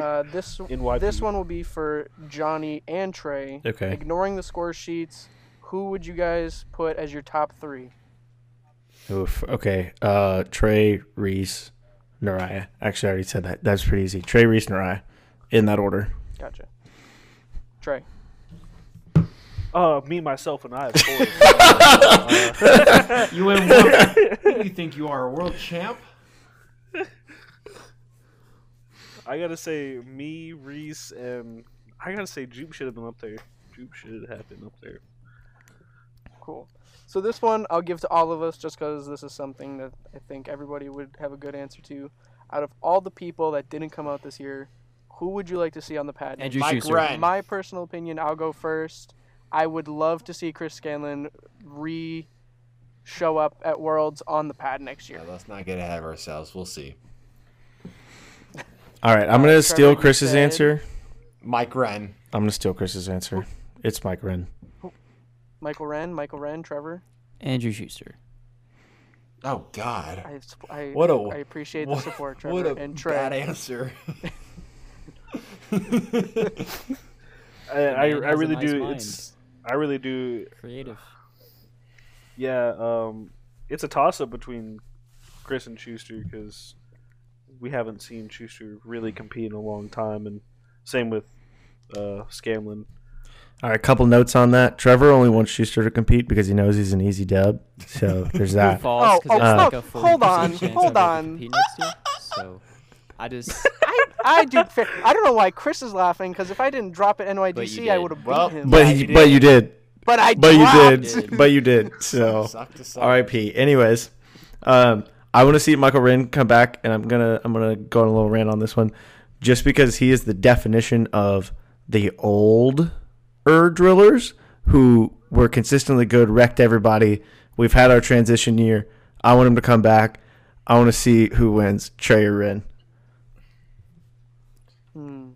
Uh, this NYP. this one will be for Johnny and Trey. Okay. Ignoring the score sheets, who would you guys put as your top three? Oof. Okay. Uh, Trey, Reese, Nariah. Actually, I already said that. That's pretty easy. Trey, Reese, Nariah, in that order. Gotcha. Trey. Uh, me, myself, and I. Of course. Uh, You win one. you think you are a world champ? I gotta say, me, Reese, and I gotta say, Jupe should have been up there. Jupe should have been up there. Cool. So this one I'll give to all of us just because this is something that I think everybody would have a good answer to. Out of all the people that didn't come out this year, who would you like to see on the pad? Andrew Mike Schuster. Wren. my personal opinion, I'll go first. I would love to see Chris Scanlon re show up at Worlds on the pad next year. Yeah, let's not get ahead of ourselves. We'll see. All right. I'm Uh, gonna steal Chris's said- answer. Mike Wren. I'm gonna steal Chris's answer. It's Mike Wren. Michael Wren, Michael Wren, Trevor. Andrew Schuster. Oh God. I, I, What a- I appreciate the What, support, Trevor. what a and Trey. bad answer. I, I, I really nice do. mind. It's I really do. creative. Yeah. Um, it's a toss up between Chris and Schuster because we haven't seen Schuster really compete in a long time, and same with uh, Scanlon. All right. A couple notes on that. Trevor only wants Schuster to compete because he knows he's an easy dub. So there's that. False, Oh, 'cause oh, there's oh, like a hold on, hold on. compete next year, so I just I, I do. Fa- I don't know why Chris is laughing because if I didn't drop at NYDC, I would have Well, beat him. But he, you but did. you did. but I But you dropped. did. Did. But you did. So Suck to suck. R.I.P. Anyways, um, I want to see Michael Wren come back, and I'm gonna I'm gonna go on a little rant on this one, just because he is the definition of the old er drillers who were consistently good, wrecked everybody. We've had our transition year. I want him to come back. I want to see who wins, Trey or Wren.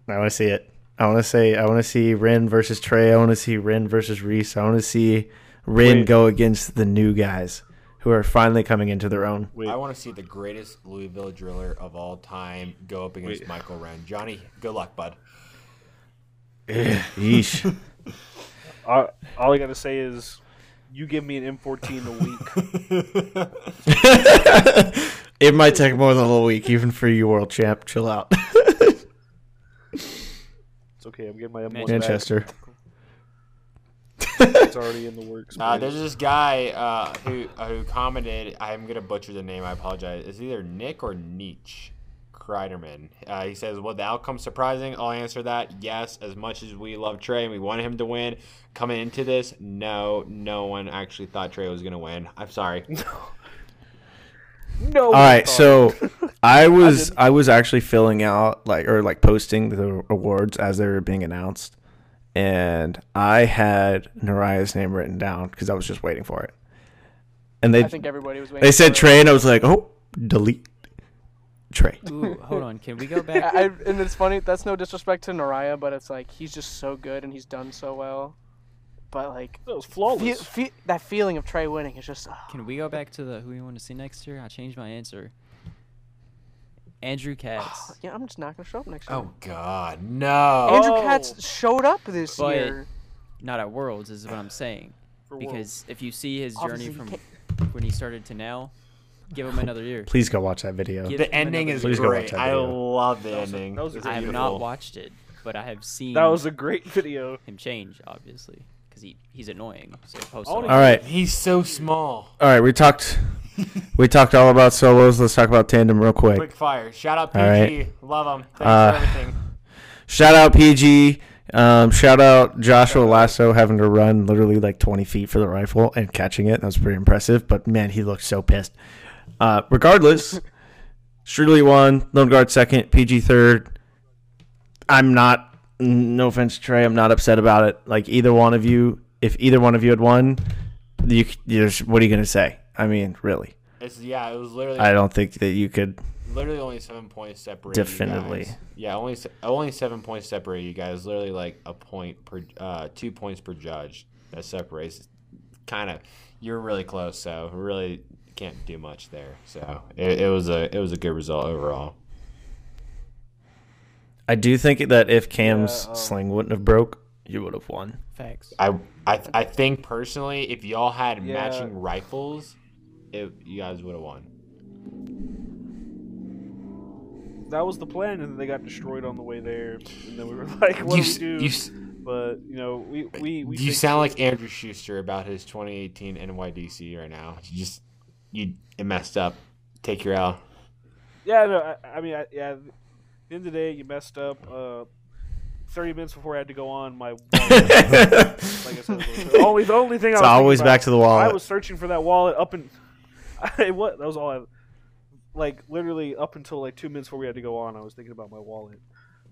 I want to see it. I want to say I want to see Wren versus Trey. I want to see Wren versus Reese. I want to see Wren Wait. go against the new guys who are finally coming into their own. Wait, I want to see the greatest Louisville driller of all time go up against Wait. Michael Wren. Johnny, good luck, bud. Yeesh. all, all I gotta say is, you give me an M14 a week. it might take more than a whole week, even for you, world champ. Chill out, It's okay. I'm getting my M1 back. Manchester. It's already in the works. Uh, there's this guy uh, who uh, who commented. I'm gonna butcher the name. I apologize. It's either Nick or Nietzsche. Kreiderman. Uh, he says, "Was the outcome surprising?" I'll answer that yes. As much as we love Trey and we wanted him to win, coming into this, no, no one actually thought Trey was gonna win. I'm sorry. No. All right, so I was I was actually filling out like or like posting the awards as they were being announced, and I had Naraya's name written down because I was just waiting for it. And they I think everybody was waiting. they said for it. Trey, and I was like, oh, delete Trey. Ooh, hold on. Can we go back? I, and it's funny. That's no disrespect to Naraya, but it's like he's just so good and he's done so well. But like That was flawless. fe- that feeling of Trey winning is just. ah. Can we go back to the who you want to see next year? I changed my answer. Andrew Katz. yeah, I'm just not gonna show up next year. oh God, no. Andrew Oh. Katz showed up this But- year. Not at Worlds is what I'm saying. For Worlds. Because if you see his journey Obviously, from he when he started to now, give him another year. Please go watch that video. Give the ending is Please year. go watch great. I love the That ending. that was I have not watched it, but I have seen that was a great video. him change, obviously, because he he's annoying. So post I wanna on All right, He's so small. all right. We talked we talked all about solos. Let's talk about tandem real quick. Quick fire. Shout out PG. All right. Love him. Thanks Uh, for everything. Shout out PG. Um, shout out Joshua Lasso having to run literally like 20 feet for the rifle and catching it. That was pretty impressive. But man, he looked so pissed. Uh, regardless, Strudley won. Lone Guard second. PG third. I'm not. No offense, Trey. I'm not upset about it. Like either one of you, if either one of you had won, you, what are you gonna say? I mean, really, It's yeah. It was literally I don't think that you could. literally only seven points separate. Definitely. You guys. Yeah, only only seven points separate you guys. Literally like a point per, uh, two points per judge that separates. Kind of, you're really close. So really can't do much there. So it, it was a it was a good result overall. I do think that if Cam's Yeah, um, sling wouldn't have broke, you would have won. facts. I I I think personally, if y'all had Yeah. matching rifles, it, you guys would have won. That was the plan, and then they got destroyed on the way there. And then we were like, "What you, do we do?" you but you know, we we we. you sound like Andrew Schuster about his 2018 NYDC right now. You just you it messed up. Take your L. Yeah, no, I, I mean, I, yeah. At the end of the day, you messed up. Uh, Thirty minutes before I had to go on, my wallet, like I said, was the only the only thing I was always thinking about- back to the wallet. I was searching for that wallet up and I what that was all I like literally up until like two minutes before we had to go on. I was thinking about my wallet.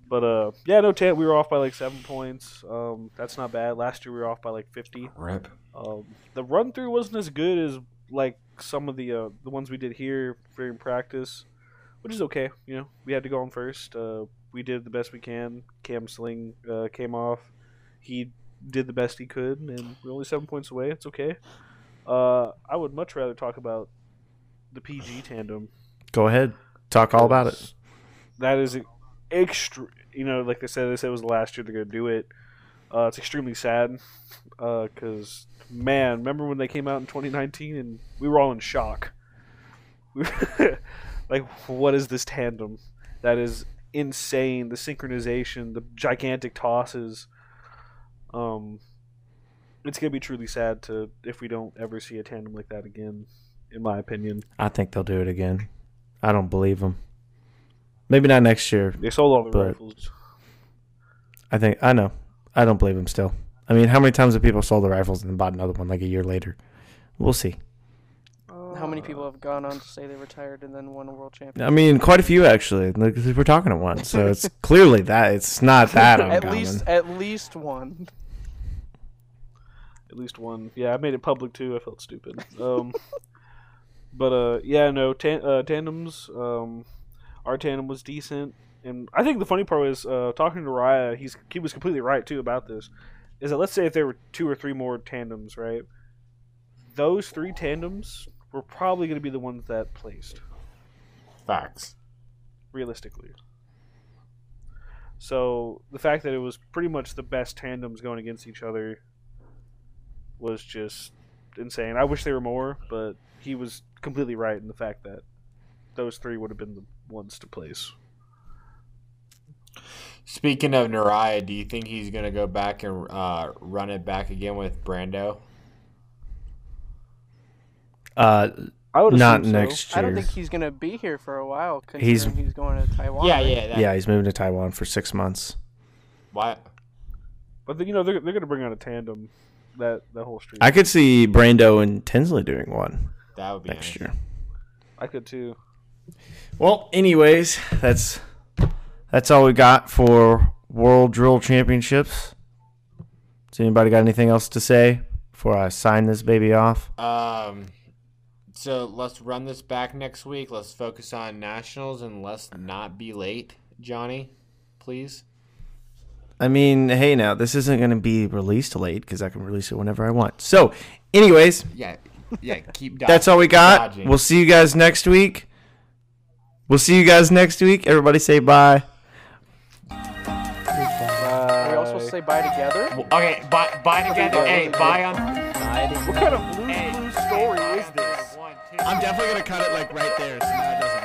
But uh, yeah, no, Tan, we were off by like seven points. Um, that's not bad. Last year we were off by like fifty. Rip. Um, the run through wasn't as good as like some of the uh, the ones we did here during practice, which is okay. You know, we had to go on first. Uh, we did the best we can. Cam Sling uh, came off. He did the best he could, and we're only seven points away. It's okay. Uh, I would much rather talk about the PG tandem. Go ahead, talk all about it. That is extra. You know, like they said, they said it was the last year they're gonna do it. Uh, it's extremely sad because man, remember when they came out in 2019 and we were all in shock. Like, what is this tandem? That is insane. The synchronization, the gigantic tosses. Um, it's gonna be truly sad to if we don't ever see a tandem like that again. In my opinion, I think they'll do it again. I don't believe them. Maybe not next year. they sold all the rifles. I think I know. I don't believe them still. I mean, how many times have people sold the rifles and then bought another one like a year later? We'll see. How many people have gone on to say they retired and then won a world championship? I mean, quite a few actually. Like, we're talking at once, so it's clearly that it's not that at uncommon. least, at least one. At least one. Yeah, I made it public too. I felt stupid. Um, but uh, yeah, no tan- uh, tandems. Um, our tandem was decent, and I think the funny part was uh, talking to Raya. He's he was completely right too about this. Is that let's say if there were two or three more tandems, right? Those three tandems were probably going to be the ones that placed Facts. realistically. So the fact that it was pretty much the best tandems going against each other was just insane. I wish there were more, but he was completely right in the fact that those three would have been the ones to place. Speaking of Naraya, do you think he's gonna go back and uh, run it back again with Brando? Uh, I would Not assume so. next I don't think he's gonna be here for a while. He's- Considering he's, going to Taiwan. Yeah, right? yeah, that, Yeah, he's moving to Taiwan for six months. Why? But then, you know they're they're gonna bring out a tandem that that whole stream. I could see Brando and Tinsley doing one That would be next nice. year. I could too. Well, anyways, that's that's all we got for World Drill Championships. Does anybody got anything else to say before I sign this baby off? Um, so let's run this back next week. Let's focus on nationals and let's not be late, Johnny. Please. I mean, hey, now this isn't going to be released late because I can release it whenever I want. So, anyways, Yeah, yeah. Keep. that's all we got. dodging. We'll see you guys next week. We'll see you guys next week. Everybody say bye. Are we all supposed to say bye together? Okay, bye, bye together. Hey, bye on. What kind of blue blue I'm definitely to cut it like right there so now it doesn't.